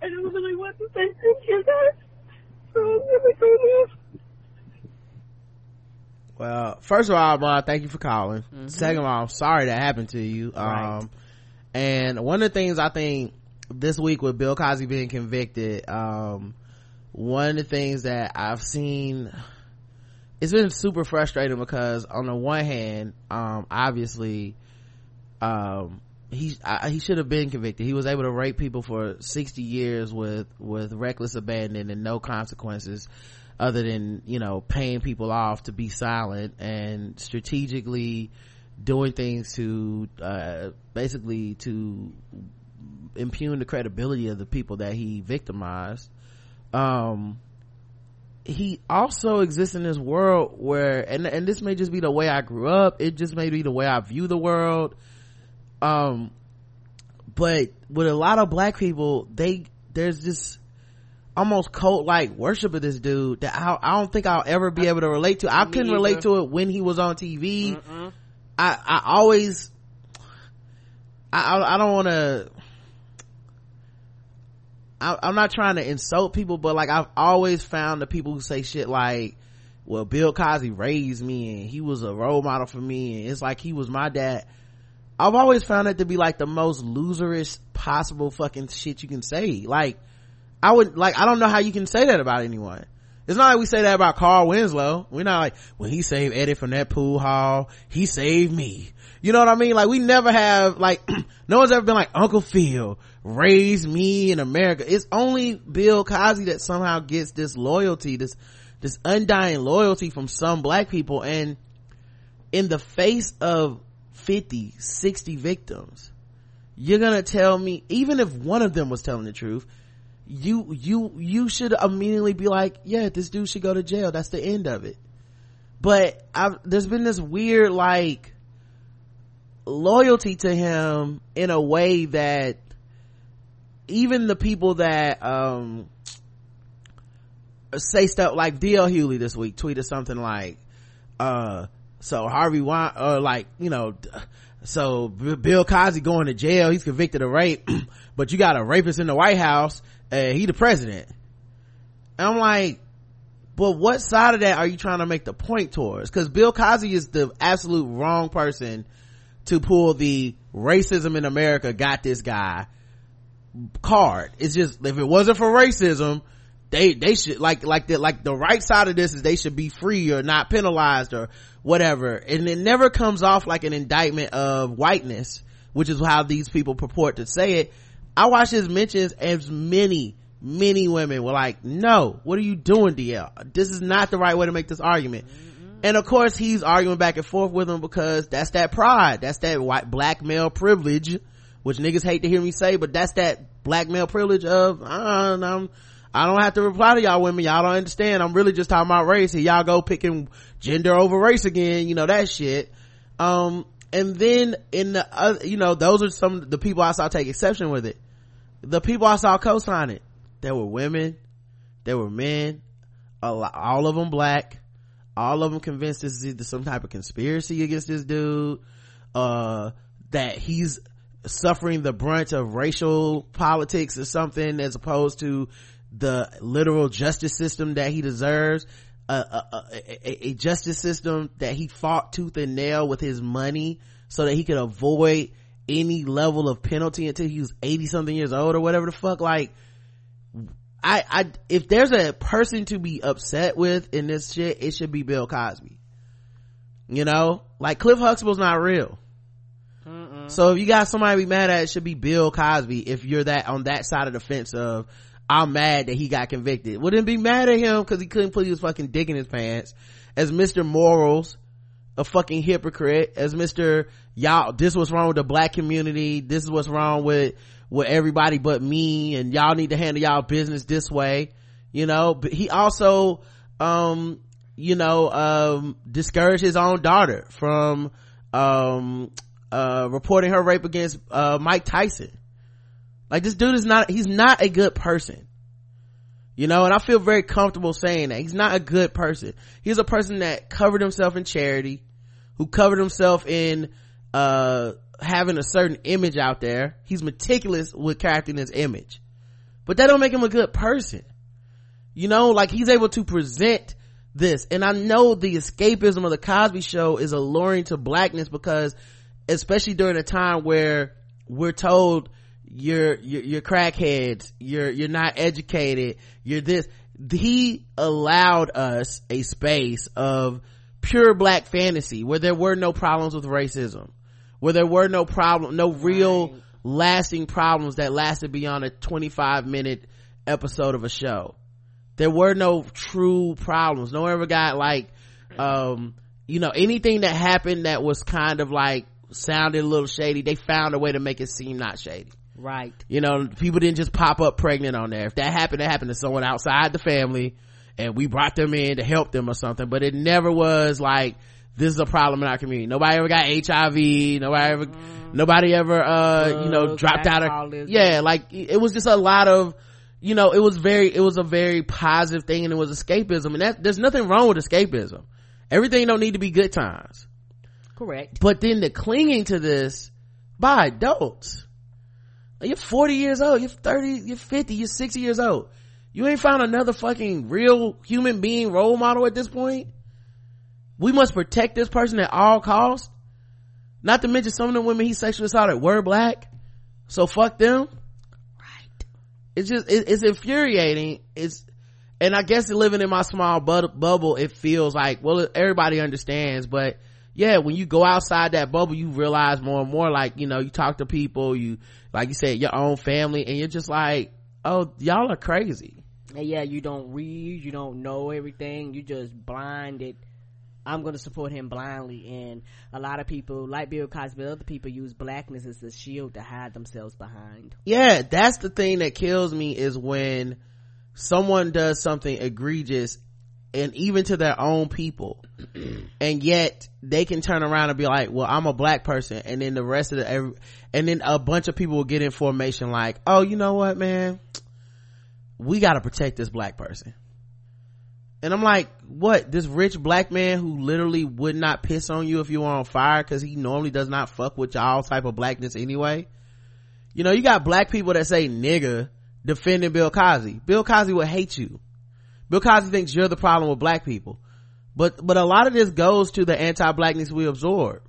I just really want to say thank you guys so I'm gonna go now. Well, first of all, Ma, thank you for calling. Second of all, I'm sorry that happened to you. Right. Um, and one of the things I think this week with Bill Cosby being convicted, um, one of the things that I've seen, it's been super frustrating because on the one hand, um, obviously, um, he I, he should have been convicted. He was able to rape people for sixty years with with reckless abandon and no consequences, other than you know paying people off to be silent and strategically doing things to uh, basically to impugn the credibility of the people that he victimized. Um, he also exists in this world where, and and this may just be the way I grew up. It just may be the way I view the world um but with a lot of black people they there's this almost cult like worship of this dude that I, I don't think I'll ever be able to relate to. I Me couldn't relate either. to it when he was on TV. I I always I I, I don't want to. I'm not trying to insult people, but like I've always found the people who say shit like, "Well, Bill Cosby raised me and he was a role model for me, and it's like he was my dad." I've always found it to be like the most loserish possible fucking shit you can say. Like, I would, like, I don't know how you can say that about anyone. It's not like we say that about Carl Winslow. We're not like, when he saved Eddie from that pool hall, he saved me. You know what I mean? Like, we never have, like, no one's ever been like, Uncle Phil raised me in America. It's only Bill Cosby that somehow gets this loyalty, this, this undying loyalty from some black people. And in the face of 50 60 victims. You're gonna tell me even if one of them was telling the truth you you you should immediately be like yeah this dude should go to jail. That's the end of it. But I've, there's been this weird like loyalty to him in a way that even the people that um say stuff like DL Hughley this week tweeted something like uh so Harvey Wein, or uh, like, you know, so bill cosby going to jail he's convicted of rape but you got a rapist in the white house and he the president. And i'm like but what side of that are you trying to make the point towards? Because bill cosby is the absolute wrong person to pull the racism in america got this guy card. It's just if it wasn't for racism they they should like like the like the right side of this is they should be free or not penalized or whatever. And it never comes off like an indictment of whiteness which is how these people purport to say it. I watched his mentions as many many women were like no what are you doing dl this is not the right way to make this argument. And of course he's arguing back and forth with them because that's that pride. That's that white black male privilege which niggas hate to hear me say but that's that black male privilege of uh, I'm, I don't have to reply to y'all women. Y'all don't understand. I'm really just talking about race and y'all go picking gender over race again. You know, that shit. Um, and then in the other, you know, those are some of the people I saw take exception with it. The people I saw co-sign it. There were women. There were men. All of them black. All of them convinced this is some type of conspiracy against this dude. Uh, that he's suffering the brunt of racial politics or something as opposed to the literal justice system that he deserves a, a, a, a, justice system that he fought tooth and nail with his money so that he could avoid any level of penalty until he was 80 something years old or whatever the fuck like I, I, if there's a person to be upset with in this shit, it should be Bill Cosby. You know, like Cliff Huxtable's not real. Mm-mm. So if you got somebody to be mad at, it should be Bill Cosby. If you're that on that side of the fence of I'm mad that he got convicted. Wouldn't be mad at him because he couldn't put his fucking dick in his pants. As Mr. Morals, a fucking hypocrite. As Mr. Y'all, this was wrong with the black community. This is what's wrong with, with everybody but me. And y'all need to handle y'all business this way. You know, but he also, um, you know, um, discouraged his own daughter from, um, uh, reporting her rape against, uh, Mike Tyson like this dude is not, he's not a good person. You know, and I feel very comfortable saying that. He's not a good person. He's a person that covered himself in charity, who covered himself in, uh, having a certain image out there. He's meticulous with crafting his image. But that don't make him a good person. You know, like he's able to present this. And I know the escapism of the Cosby show is alluring to blackness because especially during a time where we're told you're, you're, you're crackheads, you're, you're not educated, you're this. He allowed us a space of pure black fantasy where there were no problems with racism, where there were no problem, no real right. lasting problems that lasted beyond a 25 minute episode of a show. There were no true problems. No one ever got like, um, you know, anything that happened that was kind of like sounded a little shady, they found a way to make it seem not shady. Right. You know, people didn't just pop up pregnant on there. If that happened, it happened to someone outside the family and we brought them in to help them or something, but it never was like, this is a problem in our community. Nobody ever got HIV. Nobody ever, mm. nobody ever, uh, you know, dropped out of, yeah, like it was just a lot of, you know, it was very, it was a very positive thing and it was escapism and that, there's nothing wrong with escapism. Everything don't need to be good times. Correct. But then the clinging to this by adults you're 40 years old, you're 30, you're 50, you're 60 years old. You ain't found another fucking real human being role model at this point? We must protect this person at all costs. Not to mention some of the women he sexually assaulted were black. So fuck them. Right. It's just, it, it's infuriating. It's, and I guess living in my small bu- bubble, it feels like, well, everybody understands, but yeah, when you go outside that bubble, you realize more and more, like, you know, you talk to people, you, like you said, your own family, and you're just like, oh, y'all are crazy. And yeah, you don't read, you don't know everything, you just blinded. I'm going to support him blindly. And a lot of people, like Bill Cosby, but other people use blackness as a shield to hide themselves behind. Yeah, that's the thing that kills me is when someone does something egregious and even to their own people. And yet they can turn around and be like well i'm a black person. And then the rest of the and then a bunch of people will get information like oh you know what man? We got to protect this black person. And i'm like what? This rich black man who literally would not piss on you if you were on fire because he normally does not fuck with y'all type of blackness anyway. You know you got black people that say nigga defending bill cosby. Bill cosby would hate you bill cosby thinks you're the problem with black people. But but a lot of this goes to the anti-blackness we absorb.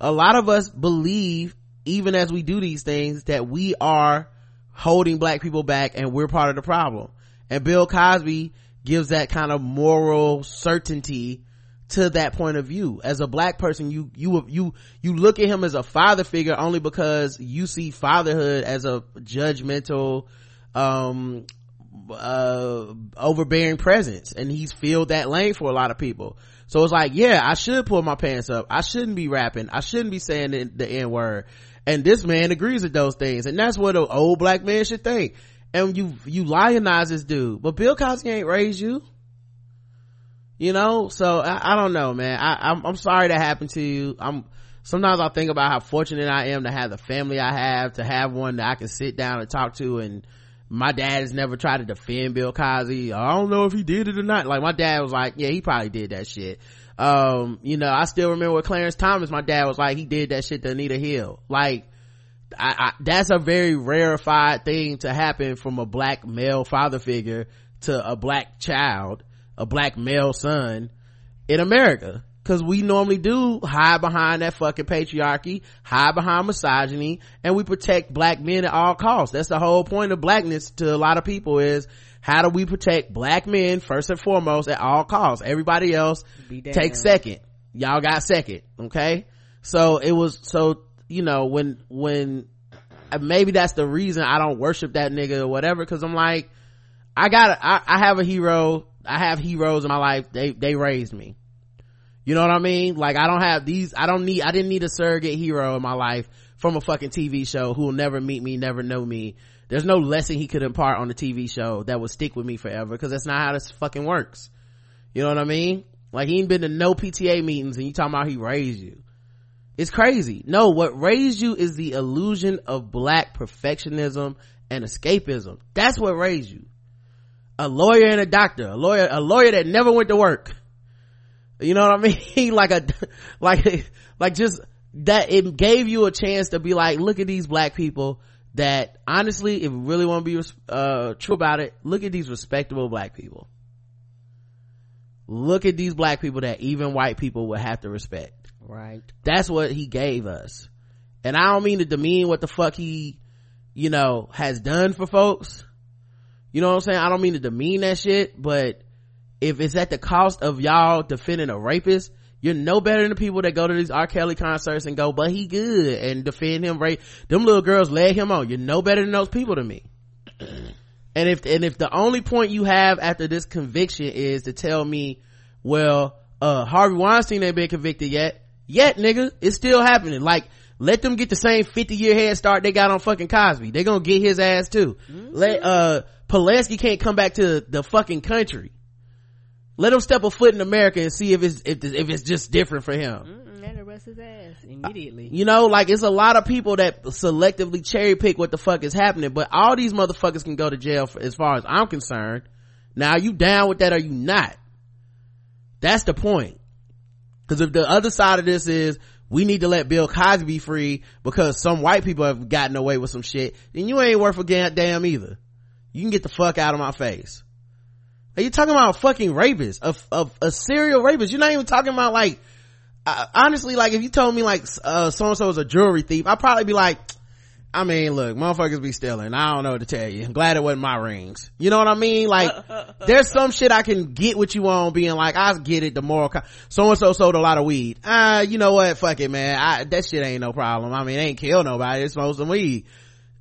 A lot of us believe even as we do these things that we are holding black people back and we're part of the problem. And bill cosby gives that kind of moral certainty to that point of view. As a black person you you you you look at him as a father figure only because you see fatherhood as a judgmental um uh overbearing presence. And he's filled that lane for a lot of people. So it's like yeah i should pull my pants up. I shouldn't be rapping. I shouldn't be saying the, the n word. And this man agrees with those things. And that's what an old black man should think. And you you lionize this dude. But bill cosby ain't raised you. You know? So i, I don't know man. I, I'm, I'm sorry that happened to you. I'm sometimes i think about how fortunate i am to have the family i have to have one that i can sit down and talk to and my dad has never tried to defend bill cosby. I don't know if he did it or not. Like my dad was like yeah he probably did that shit. Um you know i still remember with clarence thomas my dad was like he did that shit to anita hill. Like I, I, that's a very rarefied thing to happen from a black male father figure to a black child, a black male son in America. Cause we normally do hide behind that fucking patriarchy, hide behind misogyny, and we protect black men at all costs. That's the whole point of blackness to a lot of people is how do we protect black men first and foremost at all costs? Everybody else take second. Y'all got second, okay? So it was, so you know when when uh, maybe that's the reason i don't worship that nigga or whatever because i'm like i got I, I have a hero i have heroes in my life they they raised me you know what i mean like i don't have these i don't need i didn't need a surrogate hero in my life from a fucking tv show who will never meet me never know me there's no lesson he could impart on the tv show that would stick with me forever because that's not how this fucking works you know what i mean like he ain't been to no pta meetings and you talking about he raised you it's crazy. No, what raised you is the illusion of black perfectionism and escapism. That's what raised you. A lawyer and a doctor, a lawyer, a lawyer that never went to work. You know what I mean? like a, like, like just that it gave you a chance to be like, look at these black people that honestly, if you really want to be, uh, true about it, look at these respectable black people. Look at these black people that even white people would have to respect. Right. That's what he gave us. And i don't mean to demean what the fuck he you know has done for folks. You know what i'm saying? I don't mean to demean that shit but if it's at the cost of y'all defending a rapist you're no better than the people that go to these R. Kelly concerts and go, but he good and defend him right. Them little girls leg him on. You're no better than those people to me. and if, and if the only point you have after this conviction is to tell me, well, uh, Harvey Weinstein ain't been convicted yet, yet nigga it's still happening like let them get the same 50 year head start they got on fucking cosby they gonna get his ass too let uh Polanski can't come back to the fucking country let him step a foot in america and see if it's if, if it's just different for him. And arrest his ass immediately. You know like it's a lot of people that selectively cherry pick what the fuck is happening but all these motherfuckers can go to jail for, as far as i'm concerned. Now you down with that or you not? That's the point. Because if the other side of this is we need to let Bill Cosby free because some white people have gotten away with some shit, then you ain't worth a damn either. You can get the fuck out of my face. Are you talking about a fucking rapist, a, a, a serial rapist? You're not even talking about like, uh, honestly, like if you told me like, uh, so and so is a jewelry thief, I'd probably be like, I mean, look, motherfuckers be stealing. I don't know what to tell you. I'm glad it wasn't my rings. You know what I mean? Like, there's some shit I can get with you on being like, I get it, the moral, so and so sold a lot of weed. Ah, uh, you know what? Fuck it, man. I, that shit ain't no problem. I mean, it ain't kill nobody. It smoked some weed.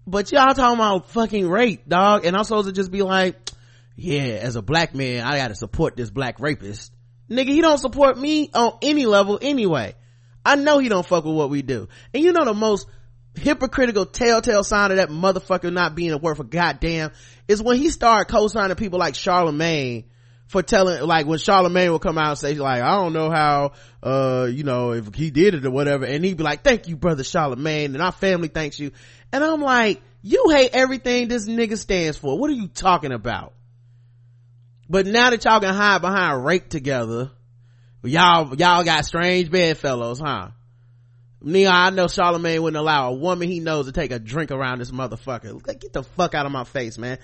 But y'all talking about fucking rape, dog. And I'm supposed to just be like, yeah, as a black man, I gotta support this black rapist. Nigga, he don't support me on any level anyway. I know he don't fuck with what we do. And you know the most hypocritical telltale sign of that motherfucker not being a worth a goddamn is when he started co-signing people like Charlemagne for telling like when Charlemagne will come out and say like I don't know how uh you know if he did it or whatever and he'd be like thank you brother Charlemagne and our family thanks you and I'm like you hate everything this nigga stands for what are you talking about but now that y'all can hide behind rape together y'all y'all got strange bedfellows huh Nia, I know Charlemagne wouldn't allow a woman he knows to take a drink around this motherfucker. Get the fuck out of my face, man.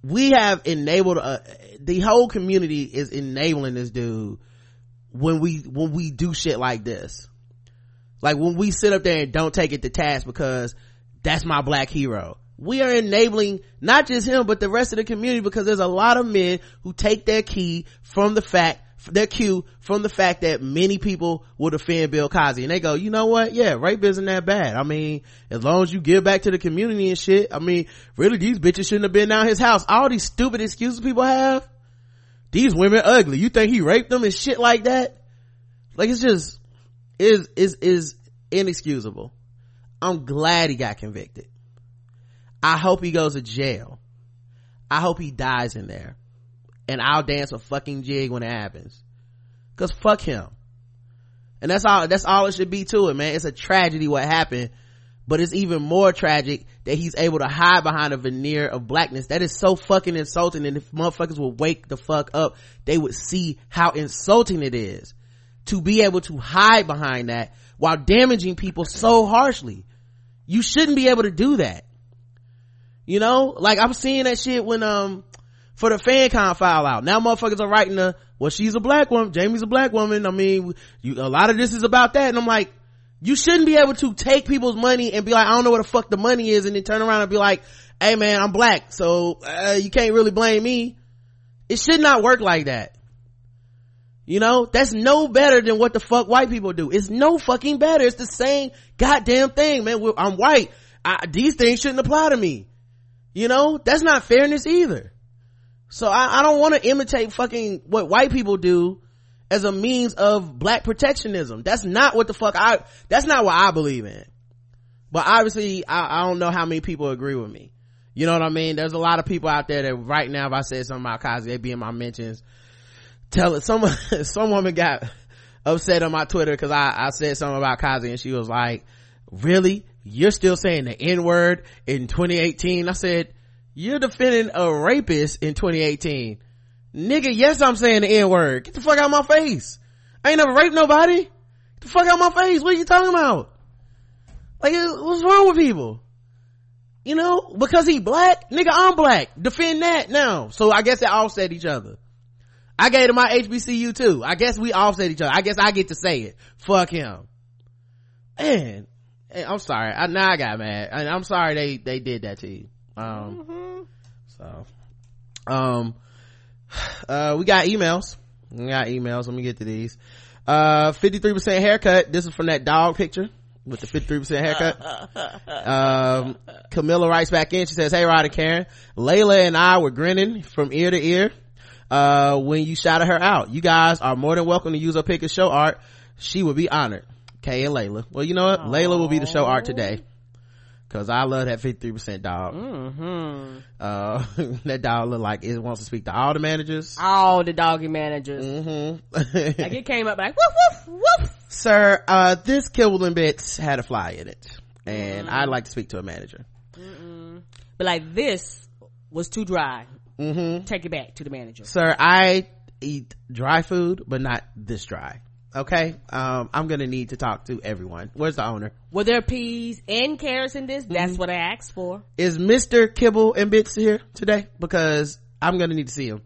We have enabled, uh, the whole community is enabling this dude when we, when we do shit like this. Like when we sit up there and don't take it to task because that's my black hero. We are enabling not just him, but the rest of the community because there's a lot of men who take their key from the fact their cue from the fact that many people will defend Bill Cosby and they go, you know what? Yeah, rape isn't that bad. I mean, as long as you give back to the community and shit, I mean, really these bitches shouldn't have been down his house. All these stupid excuses people have. These women ugly. You think he raped them and shit like that? Like it's just, is, is, is inexcusable. I'm glad he got convicted. I hope he goes to jail. I hope he dies in there and I'll dance a fucking jig when it happens. Cause fuck him. And that's all, that's all it should be to it, man. It's a tragedy what happened, but it's even more tragic that he's able to hide behind a veneer of blackness. That is so fucking insulting. And if motherfuckers would wake the fuck up, they would see how insulting it is to be able to hide behind that while damaging people so harshly. You shouldn't be able to do that. You know, like I'm seeing that shit when, um, for the FanCon file out. Now motherfuckers are writing the, well, she's a black woman. Jamie's a black woman. I mean, you, a lot of this is about that. And I'm like, you shouldn't be able to take people's money and be like, I don't know where the fuck the money is. And then turn around and be like, hey man, I'm black. So, uh, you can't really blame me. It should not work like that. You know, that's no better than what the fuck white people do. It's no fucking better. It's the same goddamn thing, man. We're, I'm white. I, these things shouldn't apply to me. You know, that's not fairness either. So I, I don't want to imitate fucking what white people do as a means of black protectionism. That's not what the fuck I, that's not what I believe in. But obviously, I, I don't know how many people agree with me. You know what I mean? There's a lot of people out there that right now, if I said something about Cosby, they'd be in my mentions. Tell it, some, some woman got upset on my Twitter because I, I said something about Cosby and she was like, really? You're still saying the N word in 2018? I said, you're defending a rapist in 2018. Nigga, yes, I'm saying the N word. Get the fuck out of my face. I ain't never raped nobody. Get the fuck out of my face. What are you talking about? Like, what's wrong with people? You know, because he black, nigga, I'm black. Defend that now. So I guess they offset each other. I gave him my HBCU too. I guess we offset each other. I guess I get to say it. Fuck him. Hey, I'm sorry. I, now I got mad. I'm sorry they, they did that to you. Um, Mm-hmm. so, um, uh, we got emails. We got emails. Let me get to these. Uh, 53% haircut. This is from that dog picture with the 53% haircut. um, Camilla writes back in. She says, Hey, Rod and Karen. Layla and I were grinning from ear to ear, uh, when you shouted her out. You guys are more than welcome to use her pick show art. She would be honored. Kay and Layla. Well, you know what? Layla will be the show art today. Cause I love that 53% dog. Mm-hmm. Uh, that dog look like it wants to speak to all the managers. All the doggy managers. Mm-hmm. Like it came up like woof woof woof. Sir, uh, this Kibble and Bits had a fly in it. And I'd like to speak to a manager. But like this was too dry. Mm-hmm. Take it back to the manager. Sir, I eat dry food, but not this dry. Okay? Um, I'm gonna need to talk to everyone. Where's the owner? Were there peas and carrots in this? Mm-hmm. That's what I asked for. Is Mr. Kibble and Bits here today? Because I'm gonna need to see him.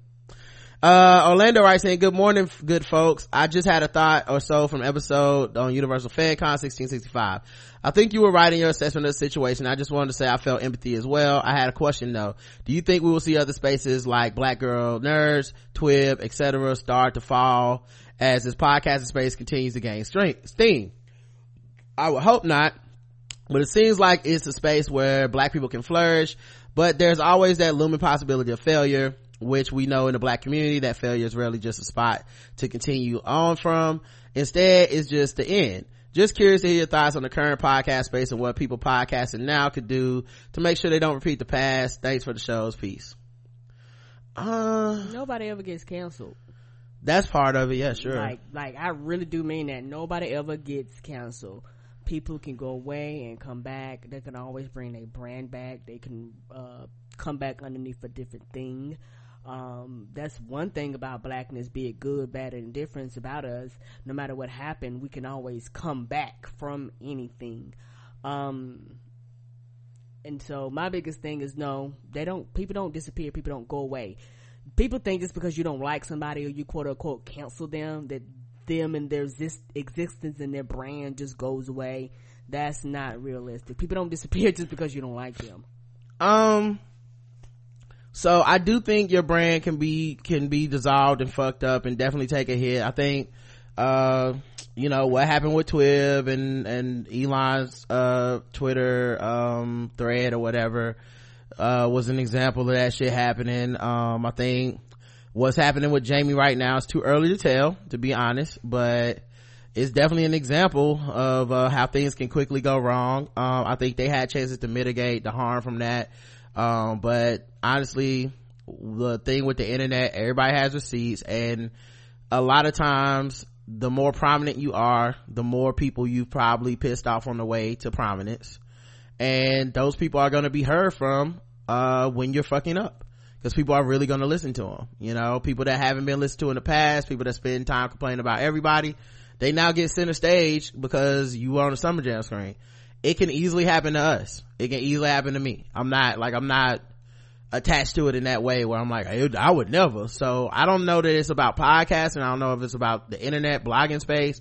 Uh, Orlando writes saying good morning, good folks. I just had a thought or so from episode on Universal FanCon 1665. I think you were right in your assessment of the situation. I just wanted to say I felt empathy as well. I had a question though. Do you think we will see other spaces like Black Girl Nerds, TWiB, etc. start to fall as this podcasting space continues to gain strength, steam? I would hope not but it seems like it's a space where black people can flourish but there's always that looming possibility of failure which we know in the black community that failure is rarely just a spot to continue on from instead it's just the end just curious to hear your thoughts on the current podcast space and what people podcasting now could do to make sure they don't repeat the past thanks for the show's peace uh Nobody ever gets canceled. That's part of it yeah sure Like, like I really do mean that. Nobody ever gets canceled. People can go away and come back. They can always bring their brand back. They can uh, come back underneath a different thing. um that's one thing about blackness be it good bad or indifference about us no matter what happened we can always come back from anything um and so my biggest thing is no they don't people don't disappear people don't go away people think just because you don't like somebody or you quote unquote cancel them that them and their exist- existence and their brand just goes away. That's not realistic. People don't disappear just because you don't like them. Um so i do think your brand can be can be dissolved and fucked up and definitely take a hit. I think uh you know what happened with TWiB and and Elon's uh Twitter um thread or whatever uh was an example of that shit happening. Um I think what's happening with Jamie right now is too early to tell to be honest but it's definitely an example of uh, how things can quickly go wrong. Um I think they had chances to mitigate the harm from that. Um but honestly the thing with the internet everybody has receipts and a lot of times the more prominent you are the more people you've probably pissed off on the way to prominence and those people are going to be heard from uh when you're fucking up because people are really going to listen to them you know people that haven't been listened to in the past people that spend time complaining about everybody they now get center stage because you were on the summer jam screen it can easily happen to us it can easily happen to me i'm not like i'm not attached to it in that way where I'm like, I, I would never. So I don't know that it's about podcasting. I don't know if it's about the internet, blogging space.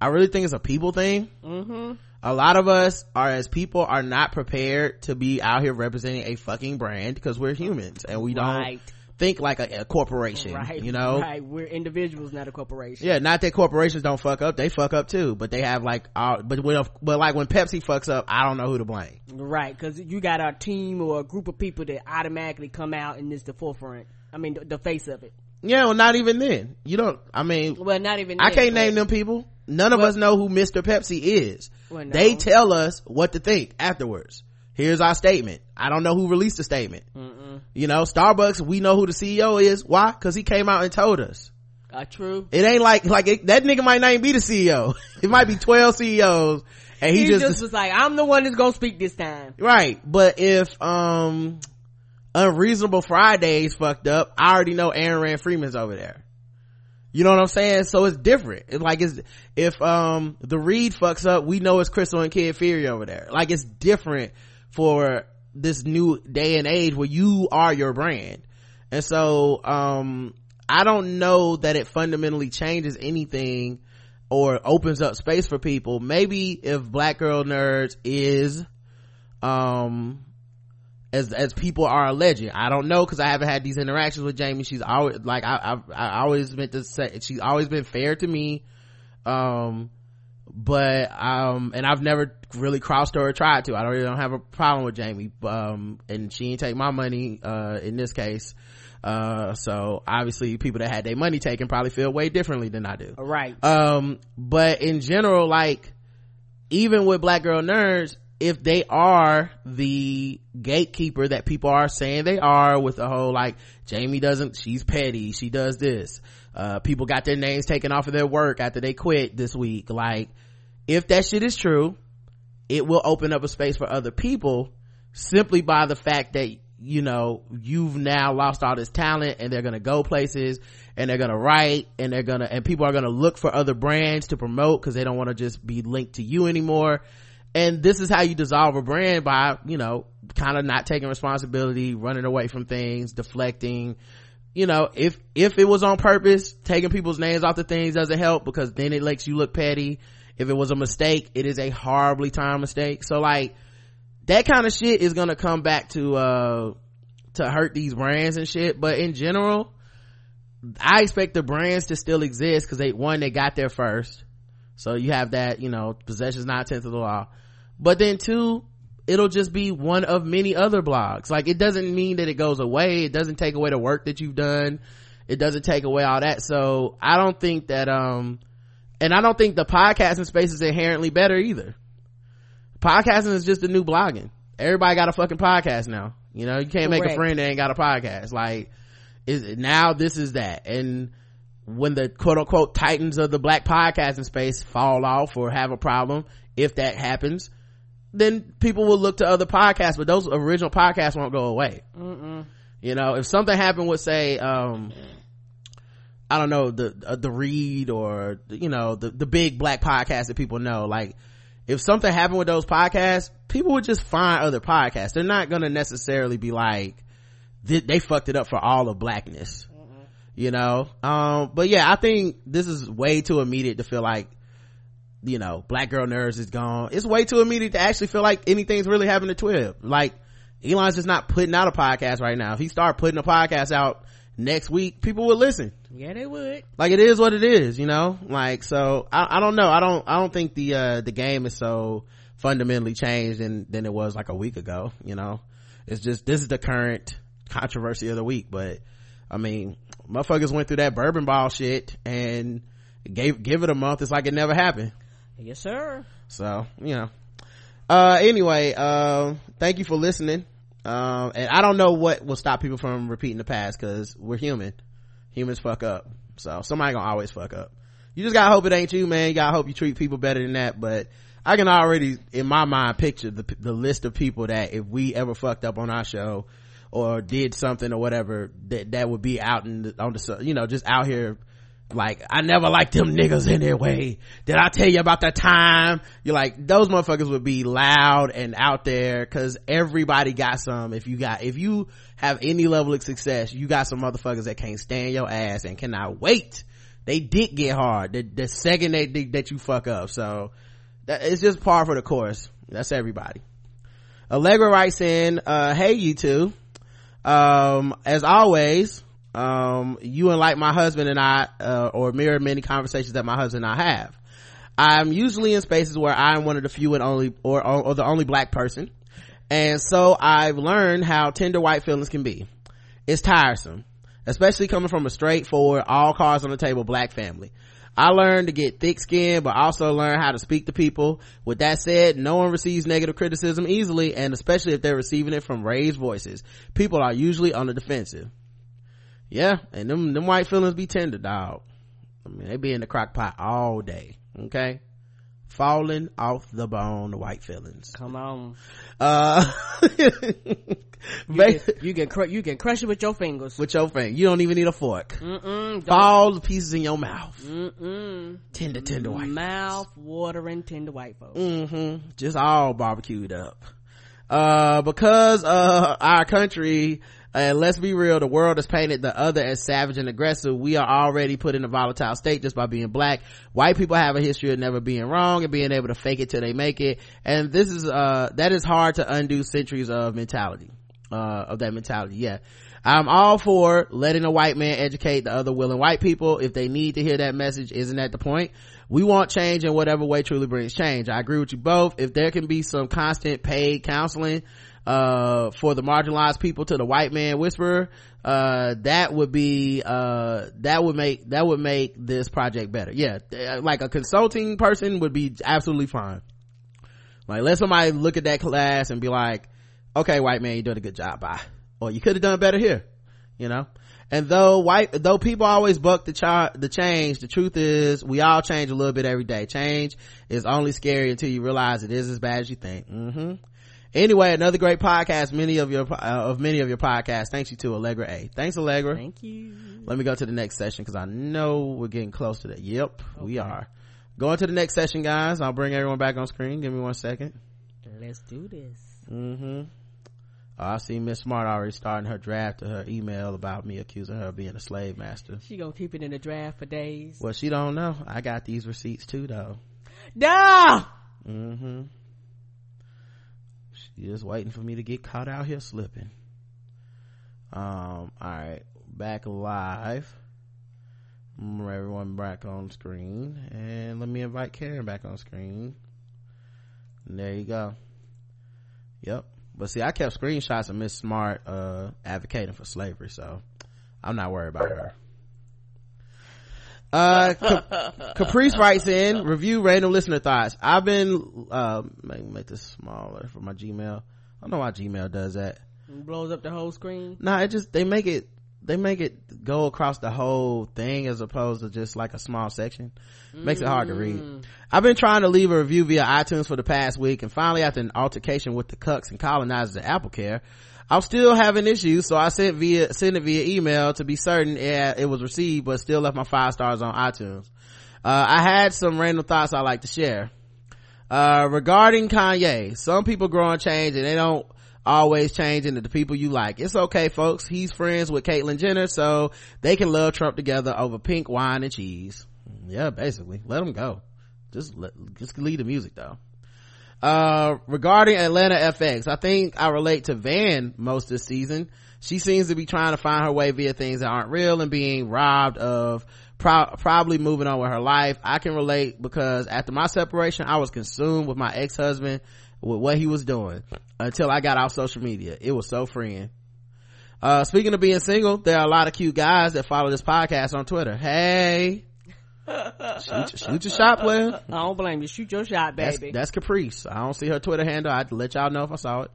I really think it's a people thing. mm-hmm A lot of us are as people are not prepared to be out here representing a fucking brand because we're humans and we don't right think like a, a corporation, right you know? right we're individuals not a corporation Yeah, not that corporations don't fuck up. They fuck up too, but they have like, all, but when, but like when Pepsi fucks up, I don't know who to blame. Right, because you got a team or a group of people that automatically come out and is the forefront. I mean, the, the face of it. Yeah, well, not even then. You don't, I mean, Well, not even. I then, can't name them people. None of Well- us know who Mr. Pepsi is. Well, no. They tell us what to think afterwards. Here's our statement. I don't know who released the statement. Mm-mm. You know, Starbucks, we know who the CEO is. Why? Cause he came out and told us. Uh, true. It ain't like, like it, that nigga might not even be the CEO. It might be 12 CEOs and he, He, just, just, was like, "I'm the one that's gonna speak this time." right. But if, um, Unreasonable Fridays fucked up, I already know Aaron Rand Freeman's over there. You know what I'm saying? So it's different. Like it's, if, um, the Read fucks up, we know it's Crissle and Kid Fury over there. Like it's different for this new day and age where you are your brand. And so, um, I don't know that it fundamentally changes anything or opens up space for people. Maybe if Black Girl Nerds is, um, as as people are alleging. I don't know because I haven't had these interactions with Jamie. She's always like I I, I always meant to say she's always been fair to me. Um, but um, and I've never really crossed her or tried to. I don't really don't have a problem with Jamie. Um, and she ain't take my money. Uh, in this case. Uh, so obviously people that had their money taken probably feel way differently than I do Right. um but in general like even with black girl nerds if they are the gatekeeper that people are saying they are with the whole like jamie doesn't she's petty she does this. Uh people got their names taken off of their work after they quit this week. Like if that shit is true it will open up a space for other people simply by the fact that you know you've now lost all this talent and they're gonna go places and they're gonna write and they're gonna and people are gonna look for other brands to promote because they don't want to just be linked to you anymore and this is how you dissolve a brand by you know kind of not taking responsibility running away from things deflecting. You know if if it was on purpose taking people's names off the things doesn't help because then it makes you look petty. If it was a mistake it is a horribly timed mistake. So like that kind of shit is gonna come back to uh to hurt these brands and shit. But in general i expect the brands to still exist because they one they got there first. So you have that you know possession is not a tenth of the law but then two it'll just be one of many other blogs. Like it doesn't mean that it goes away. It doesn't take away the work that you've done. It doesn't take away all that. So i don't think that um and i don't think the podcasting space is inherently better either. Podcasting is just the new blogging. Everybody got a fucking podcast now. You know you can't make a friend that ain't got a podcast. Like is now this is that. And when the quote unquote titans of the black podcasting space fall off or have a problem if that happens then people will look to other podcasts but those original podcasts won't go away. Mm-mm. you know if something happened with say um i don't know the uh, the read or you know the the big black podcast that people know like if something happened with those podcasts people would just find other podcasts. They're not gonna necessarily be like they, they fucked it up for all of blackness. You know? Um but yeah i think this is way too immediate to feel like you know black girl nerds is gone. It's way too immediate to actually feel like anything's really happening to twib like elon's just not putting out a podcast right now. If he start putting a podcast out next week people would listen. Yeah, they would. like it is what it is you know? Like so i, I don't know. I don't i don't think the uh the game is so fundamentally changed than than it was like a week ago you know? It's just this is the current controversy of the week but i mean motherfuckers went through that bourbon ball shit and gave give it a month. It's like it never happened Yes, sir. so you know. Uh anyway uh thank you for listening. Um and i don't know what will stop people from repeating the past because we're human. Humans fuck up. So somebody gonna always fuck up. You just gotta hope it ain't you man. You gotta hope you treat people better than that. But i can already in my mind picture the, the list of people that if we ever fucked up on our show or did something or whatever that that would be out in the, on the you know just out here like I never liked them niggas anyway. Did I tell you about that time? You're like those motherfuckers would be loud and out there because everybody got some. If you got if you have any level of success, you got some motherfuckers that can't stand your ass and cannot wait. They dick get hard the, the second they that you fuck up. So that, it's just par for the course. That's everybody. Allegra writes in, uh, hey you two. Um, as always, um, you and like my husband and I, uh, or mirror many conversations that my husband and I have. I'm usually in spaces where I'm one of the few and only, or, or the only black person. And so I've learned how tender white feelings can be. It's tiresome, especially coming from a straightforward, all cards on the table black family. I learned to get thick skin, but also learn how to speak to people. With that said, no one receives negative criticism easily, and especially if they're receiving it from raised voices. People are usually on the defensive. Yeah, and them, them white feelings be tender, dog. I mean, they be in the crock pot all day, okay? Falling off the bone, the white feelings. Come on. Uh, You can, you can, cr- you can crush it with your fingers. with your finger. You don't even need a fork. Mm-mm. the pieces in your mouth. Mm-mm. Tender, tender white. Mouth watering tender white folks. mm-hmm just all barbecued up uh because uh our country and let's be real the world has painted the other as savage and aggressive we are already put in a volatile state just by being black white people have a history of never being wrong and being able to fake it till they make it and this is uh that is hard to undo centuries of mentality uh of that mentality yeah I'm all for letting a white man educate the other willing white people if they need to hear that message. Isn't that the point? We want change in whatever way truly brings change. I agree with you both. If there can be some constant paid counseling, uh, for the marginalized people to the white man whisperer, uh, that would be, uh, that would make, that would make this project better. Yeah. Like a consulting person would be absolutely fine. Like let somebody look at that class and be like, okay, white man, you doing a good job. Bye. Or you could have done better here, you know? And though white, though people always buck the cha- the change, the truth is we all change a little bit every day. Change is only scary until you realize it is as bad as you think. hmm Anyway, another great podcast. Many of your, uh, of many of your podcasts. Thanks you to Allegra A. Thanks Allegra. Thank you. Let me go to the next session because I know we're getting close to that. Yep, we are. Going to the next session, guys. I'll bring everyone back on screen. Give me one second. Let's do this. Mm-hmm. Oh, I see Miss Smart already starting her draft of her email about me accusing her of being a slave master. She gonna keep it in the draft for days. Well, she don't know. I got these receipts too, though. No! Mm-hmm. She just waiting for me to get caught out here slipping. Um, alright. Back live. Mm, Everyone back on screen. And let me invite Karen back on screen. And there you go. Yep. But see, I kept screenshots of Miss Smart, uh, advocating for slavery, so I'm not worried about her. Uh, Cap- Caprice writes in, review random listener thoughts. I've been, uh, make, make this smaller for my Gmail. I don't know why Gmail does that. Blows up the whole screen. No, it just, they make it, they make it go across the whole thing as opposed to just like a small section. Makes it hard to read. I've been trying to leave a review via iTunes for the past week and finally after an altercation with the cucks and colonizers at Apple Care, I'm still having issues, so I sent via sent it via email to be certain it, it was received, but still left my five stars on iTunes. Uh, I had some random thoughts I like to share. Uh, regarding Kanye, some people grow and change and they don't always change into the people you like. It's okay, folks. He's friends with Caitlyn Jenner, so they can love Trump together over pink wine and cheese. Yeah, basically. Let them go. Just let, just leave the music though. Uh, regarding Atlanta FX, I think I relate to Van most this season. She seems to be trying to find her way via things that aren't real and being robbed of pro- probably moving on with her life. I can relate because after my separation, I was consumed with my ex-husband with what he was doing until I got off social media. It was so freeing. Uh, speaking of being single, there are a lot of cute guys that follow this podcast on Twitter. Hey. Shoot, shoot your shot, player. I don't blame you. Shoot your shot, That's, baby. that's Caprice. I don't see her Twitter handle. I'd let y'all know if I saw it.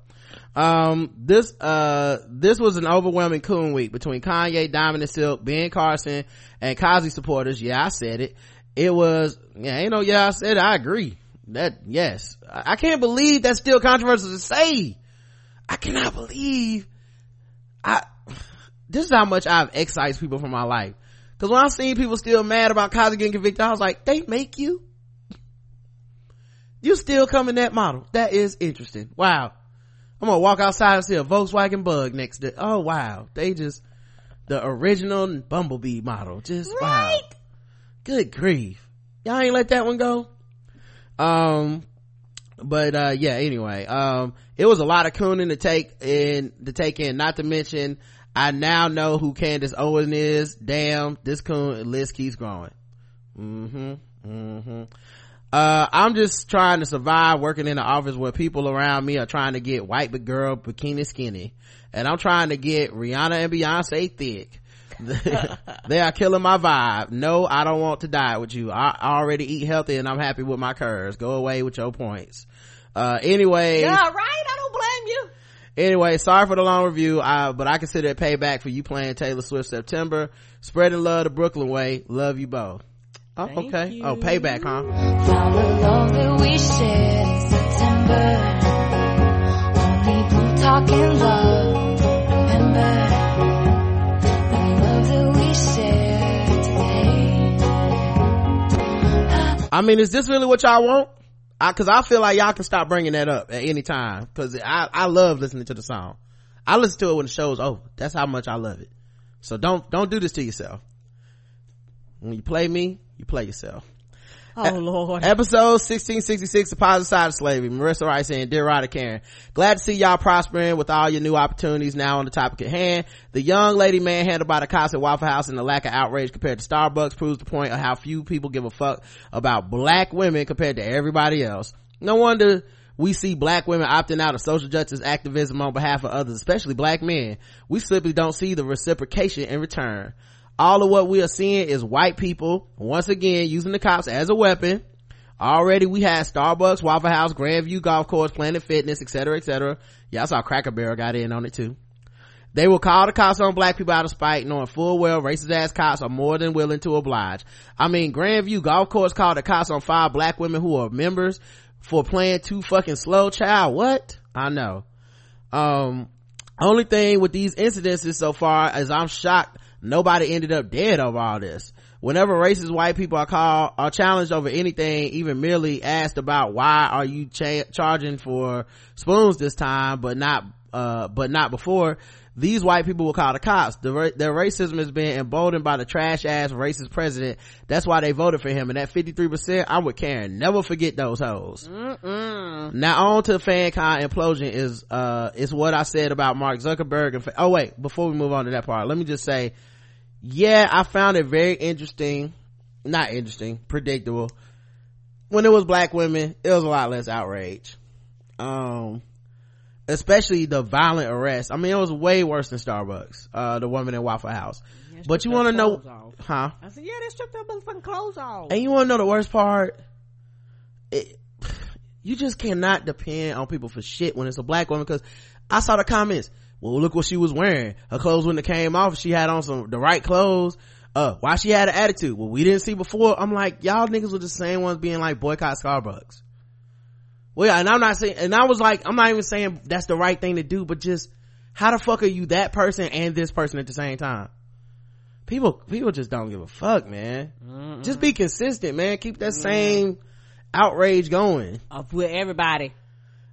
Um, this, uh, this was an overwhelming coon week between Kanye, Diamond and Silk, Ben Carson, and Cosby supporters. Yeah, I said it. It was, yeah, ain't no, yeah, I said it. I agree. That, yes. I, I can't believe that's still controversial to say. I cannot believe I, this is how much I've excised people from my life. Cause when I seen people still mad about Cosby getting convicted, I was like, they make you? You still come in that model. That is interesting. Wow. I'm gonna walk outside and see a Volkswagen bug next to, oh wow. They just, the original Bumblebee model. Just wow. Good grief. Y'all ain't let that one go? Um, but uh yeah anyway um it was a lot of cooning to take in to take in not to mention i now know who candace owen is damn this coon list keeps growing mm-hmm mm-hmm uh i'm just trying to survive working in an office where people around me are trying to get white but girl bikini skinny and i'm trying to get rihanna and beyonce thick they are killing my vibe. No, I don't want to die with you. I, already eat healthy and I'm happy with my curves. Go away with your points. Uh, anyway. Yeah, right. I don't blame you. Anyway, sorry for the long review, uh, but I consider it payback for you playing Taylor Swift September. Spreading love the Brooklyn way. Love you both. Oh, Thank okay. you. Oh, payback, huh? Found the love that we shared September. Only blue talking love. Remember the love that we shared today. I mean, is this really what y'all want? I, cause I feel like y'all can stop bringing that up at any time. Cause I, I love listening to the song. I listen to it when the show's over. That's how much I love it. So don't, don't do this to yourself. When you play me, you play yourself. Oh Lord. Episode 1666, The Positive Side of Slavery. Marissa Wright saying, Dear Ryder Karen, glad to see y'all prospering with all your new opportunities now on the topic at hand. The young lady manhandled by the cops at Waffle House and the lack of outrage compared to Starbucks proves the point of how few people give a fuck about black women compared to everybody else. No wonder we see black women opting out of social justice activism on behalf of others, especially black men. We simply don't see the reciprocation in return all of what we are seeing is white people once again using the cops as a weapon. Already we had starbucks waffle house grandview golf course planet fitness etc etc y'all saw cracker barrel got in on it too. They will call the cops on black people out of spite knowing full well racist ass cops are more than willing to oblige. I mean grandview golf course called the cops on five black women who are members for playing too fucking slow. Child what? I know. Um only thing with these incidences so far is i'm shocked nobody ended up dead over all this. Whenever racist white people are called are challenged over anything even merely asked about why are you cha- charging for spoons this time but not uh but not before these white people will call the cops. The, ra- their racism is being emboldened by the trash ass racist president. That's why they voted for him. And that 53% i'm with karen never forget those hoes. Mm-mm. now on to fancon implosion is uh is what i said about mark zuckerberg and fa- oh wait before we move on to that part let me just say yeah i found it very interesting not interesting predictable when it was black women it was a lot less outrage um especially the violent arrest i mean it was way worse than starbucks uh the woman in waffle house Yeah, but you want to know off. huh I said, yeah, they stripped their motherfucking clothes off. and you want to know the worst part? It, you just cannot depend on people for shit when it's a black woman because I saw the comments. Well, look what she was wearing. Her clothes wouldn't have came off. She had on some, the right clothes. Uh, why she had an attitude? Well, we didn't see before. I'm like, y'all niggas were the same ones being like boycott Starbucks. Well, yeah, and I'm not saying, and I was like, I'm not even saying that's the right thing to do, but just how the fuck are you that person and this person at the same time people people just don't give a fuck man Mm-mm. just be consistent man keep that same outrage going Up with everybody.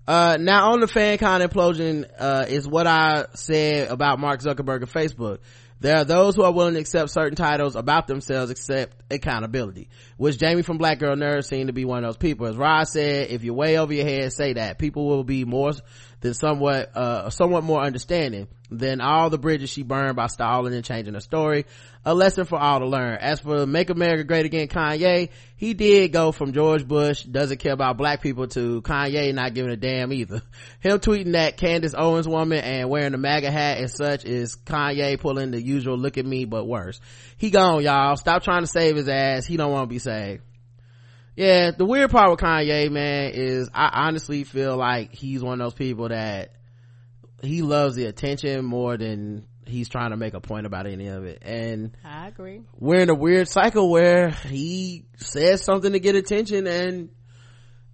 Uh now on the fancon implosion uh is what i said about mark zuckerberg and facebook. There are those who are willing to accept certain titles about themselves except accountability which jamie from black girl nerd seemed to be one of those people. As rod said if you're way over your head say that. People will be more than somewhat uh somewhat more understanding than all the bridges she burned by stalling and changing her story. A lesson for all to learn. As for make america great again kanye he did go from george bush doesn't care about black people to kanye not giving a damn either. Him tweeting that candace owens woman and wearing the maga hat and such is kanye pulling the usual look at me but worse. He gone y'all. Stop trying to save his ass. He don't want to be saved yeah the weird part with kanye man is i honestly feel like he's one of those people that he loves the attention more than he's trying to make a point about any of it. And I agree. we're in a weird cycle where he says something to get attention and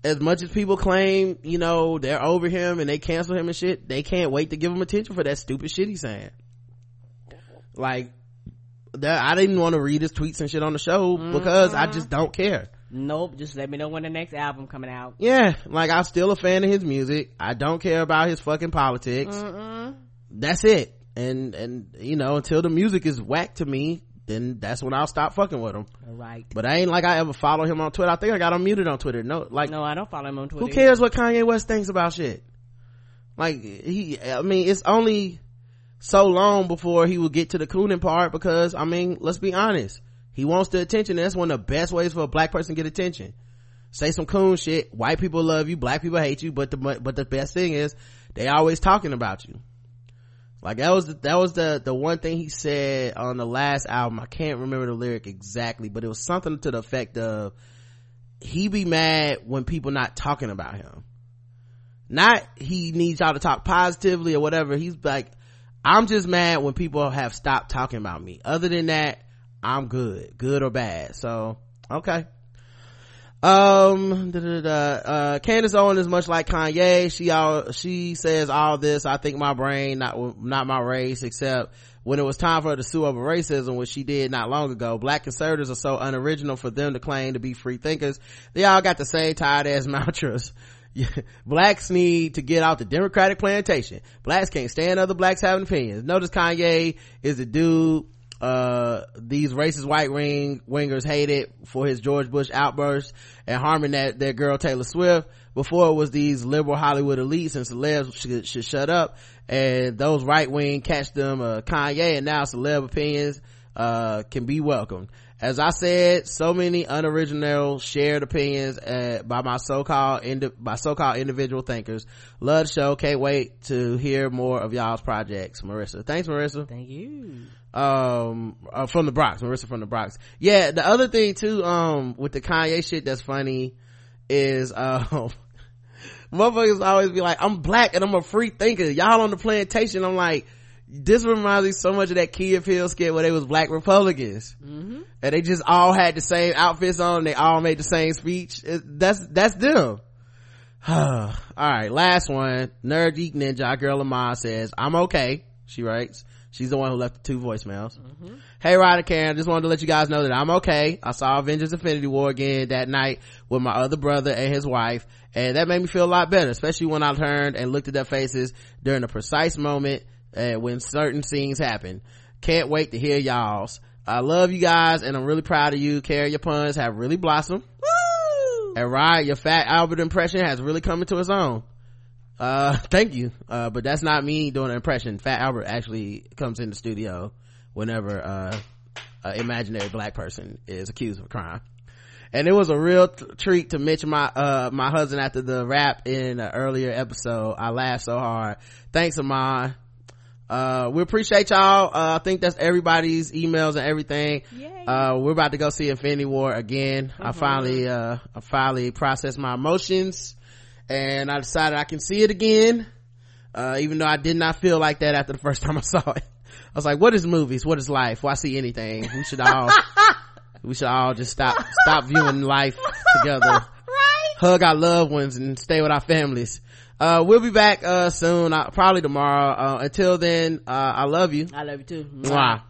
as much as people claim you know they're over him and they cancel him and shit they can't wait to give him attention for that stupid shit he's saying. Like that i didn't want to read his tweets and shit on the show because i mm-hmm. just don't care Nope. Just let me know when the next album coming out. yeah like i'm still a fan of his music i don't care about his fucking politics Mm-mm. that's it and and you know until the music is whack to me then that's when i'll stop fucking with him All right. but I ain't like I ever follow him on Twitter. I think I got him muted on Twitter. No, like, No, I don't follow him on Twitter. who cares what Kanye West thinks about shit? Like, he, I mean, it's only so long before he will get to the cooning part because, I mean, let's be honest. He wants the attention. That's one of the best ways for a black person to get attention. Say some coon shit. White people love you. Black people hate you. But the, but the best thing is they always talking about you. Like that was the, that was the the one thing he said on the last album. I can't remember the lyric exactly, but it was something to the effect of he be mad when people not talking about him. Not he needs y'all to talk positively or whatever. He's like, I'm just mad when people have stopped talking about me. Other than that, I'm good, good or bad. So okay. Um, da, da, da, uh, Candace Owen is much like Kanye. She all, she says all this. I think my brain, not, not my race, except when it was time for her to sue over racism, which she did not long ago. Black conservatives are so unoriginal for them to claim to be free thinkers. They all got the same tired ass mantras. blacks need to get out the democratic plantation. Blacks can't stand other blacks having opinions. Notice Kanye is the dude uh these racist white ring wingers hated for his George Bush outburst and harming that their girl Taylor Swift. Before it was these liberal Hollywood elites and celebs should, should shut up and those right wing catch them uh, Kanye and now celeb opinions uh can be welcomed. As I said, so many unoriginal shared opinions uh, by my so-called indi- by so-called individual thinkers. Love show. Can't wait to hear more of y'all's projects. Marissa. Thanks, Marissa Thank you. Um uh, from the Bronx, Marissa from the Bronx. Yeah, the other thing too, um, with the Kanye shit that's funny is um motherfuckers always be like, I'm black and I'm a free thinker. Y'all on the plantation, I'm like, this reminds me so much of that Key and Peele skit where they was black Republicans. Mm-hmm. And they just all had the same outfits on they all made the same speech. It- that's, that's them. all right, last one. Nerd Geek Ninja, our girl Lamar says, I'm okay. She writes. She's the one who left the two voicemails. Hey, Ryder Karen, I just wanted to let you guys know that I'm okay. I saw Avengers Infinity War again that night with my other brother and his wife, and that made me feel a lot better, especially when I turned and looked at their faces during a precise moment uh, when certain scenes happen. Can't wait to hear y'all's. I love you guys, and I'm really proud of you. Karen your puns have really blossomed. And Ryan, your fat Albert impression has really come into its own. Uh, thank you. Uh, but that's not me doing an impression. Fat Albert actually comes in the studio whenever, uh, an imaginary black person is accused of a crime. And it was a real t- treat to mention my, uh, my husband after the rap in an earlier episode. I laughed so hard. Thanks, Amon. Uh, we appreciate y'all. Uh, I think that's everybody's emails and everything. Yay. Uh, we're about to go see Infinity War again. I finally, uh, I finally processed my emotions and I decided I can see it again. Uh, even though I did not feel like that after the first time I saw it. I was like, what is movies? What is life? Why see anything? We should all, we should all just stop, stop viewing life together. Hug our loved ones and stay with our families. uh we'll be back uh soon uh, probably tomorrow uh until then uh i love you I love you too. Mwah.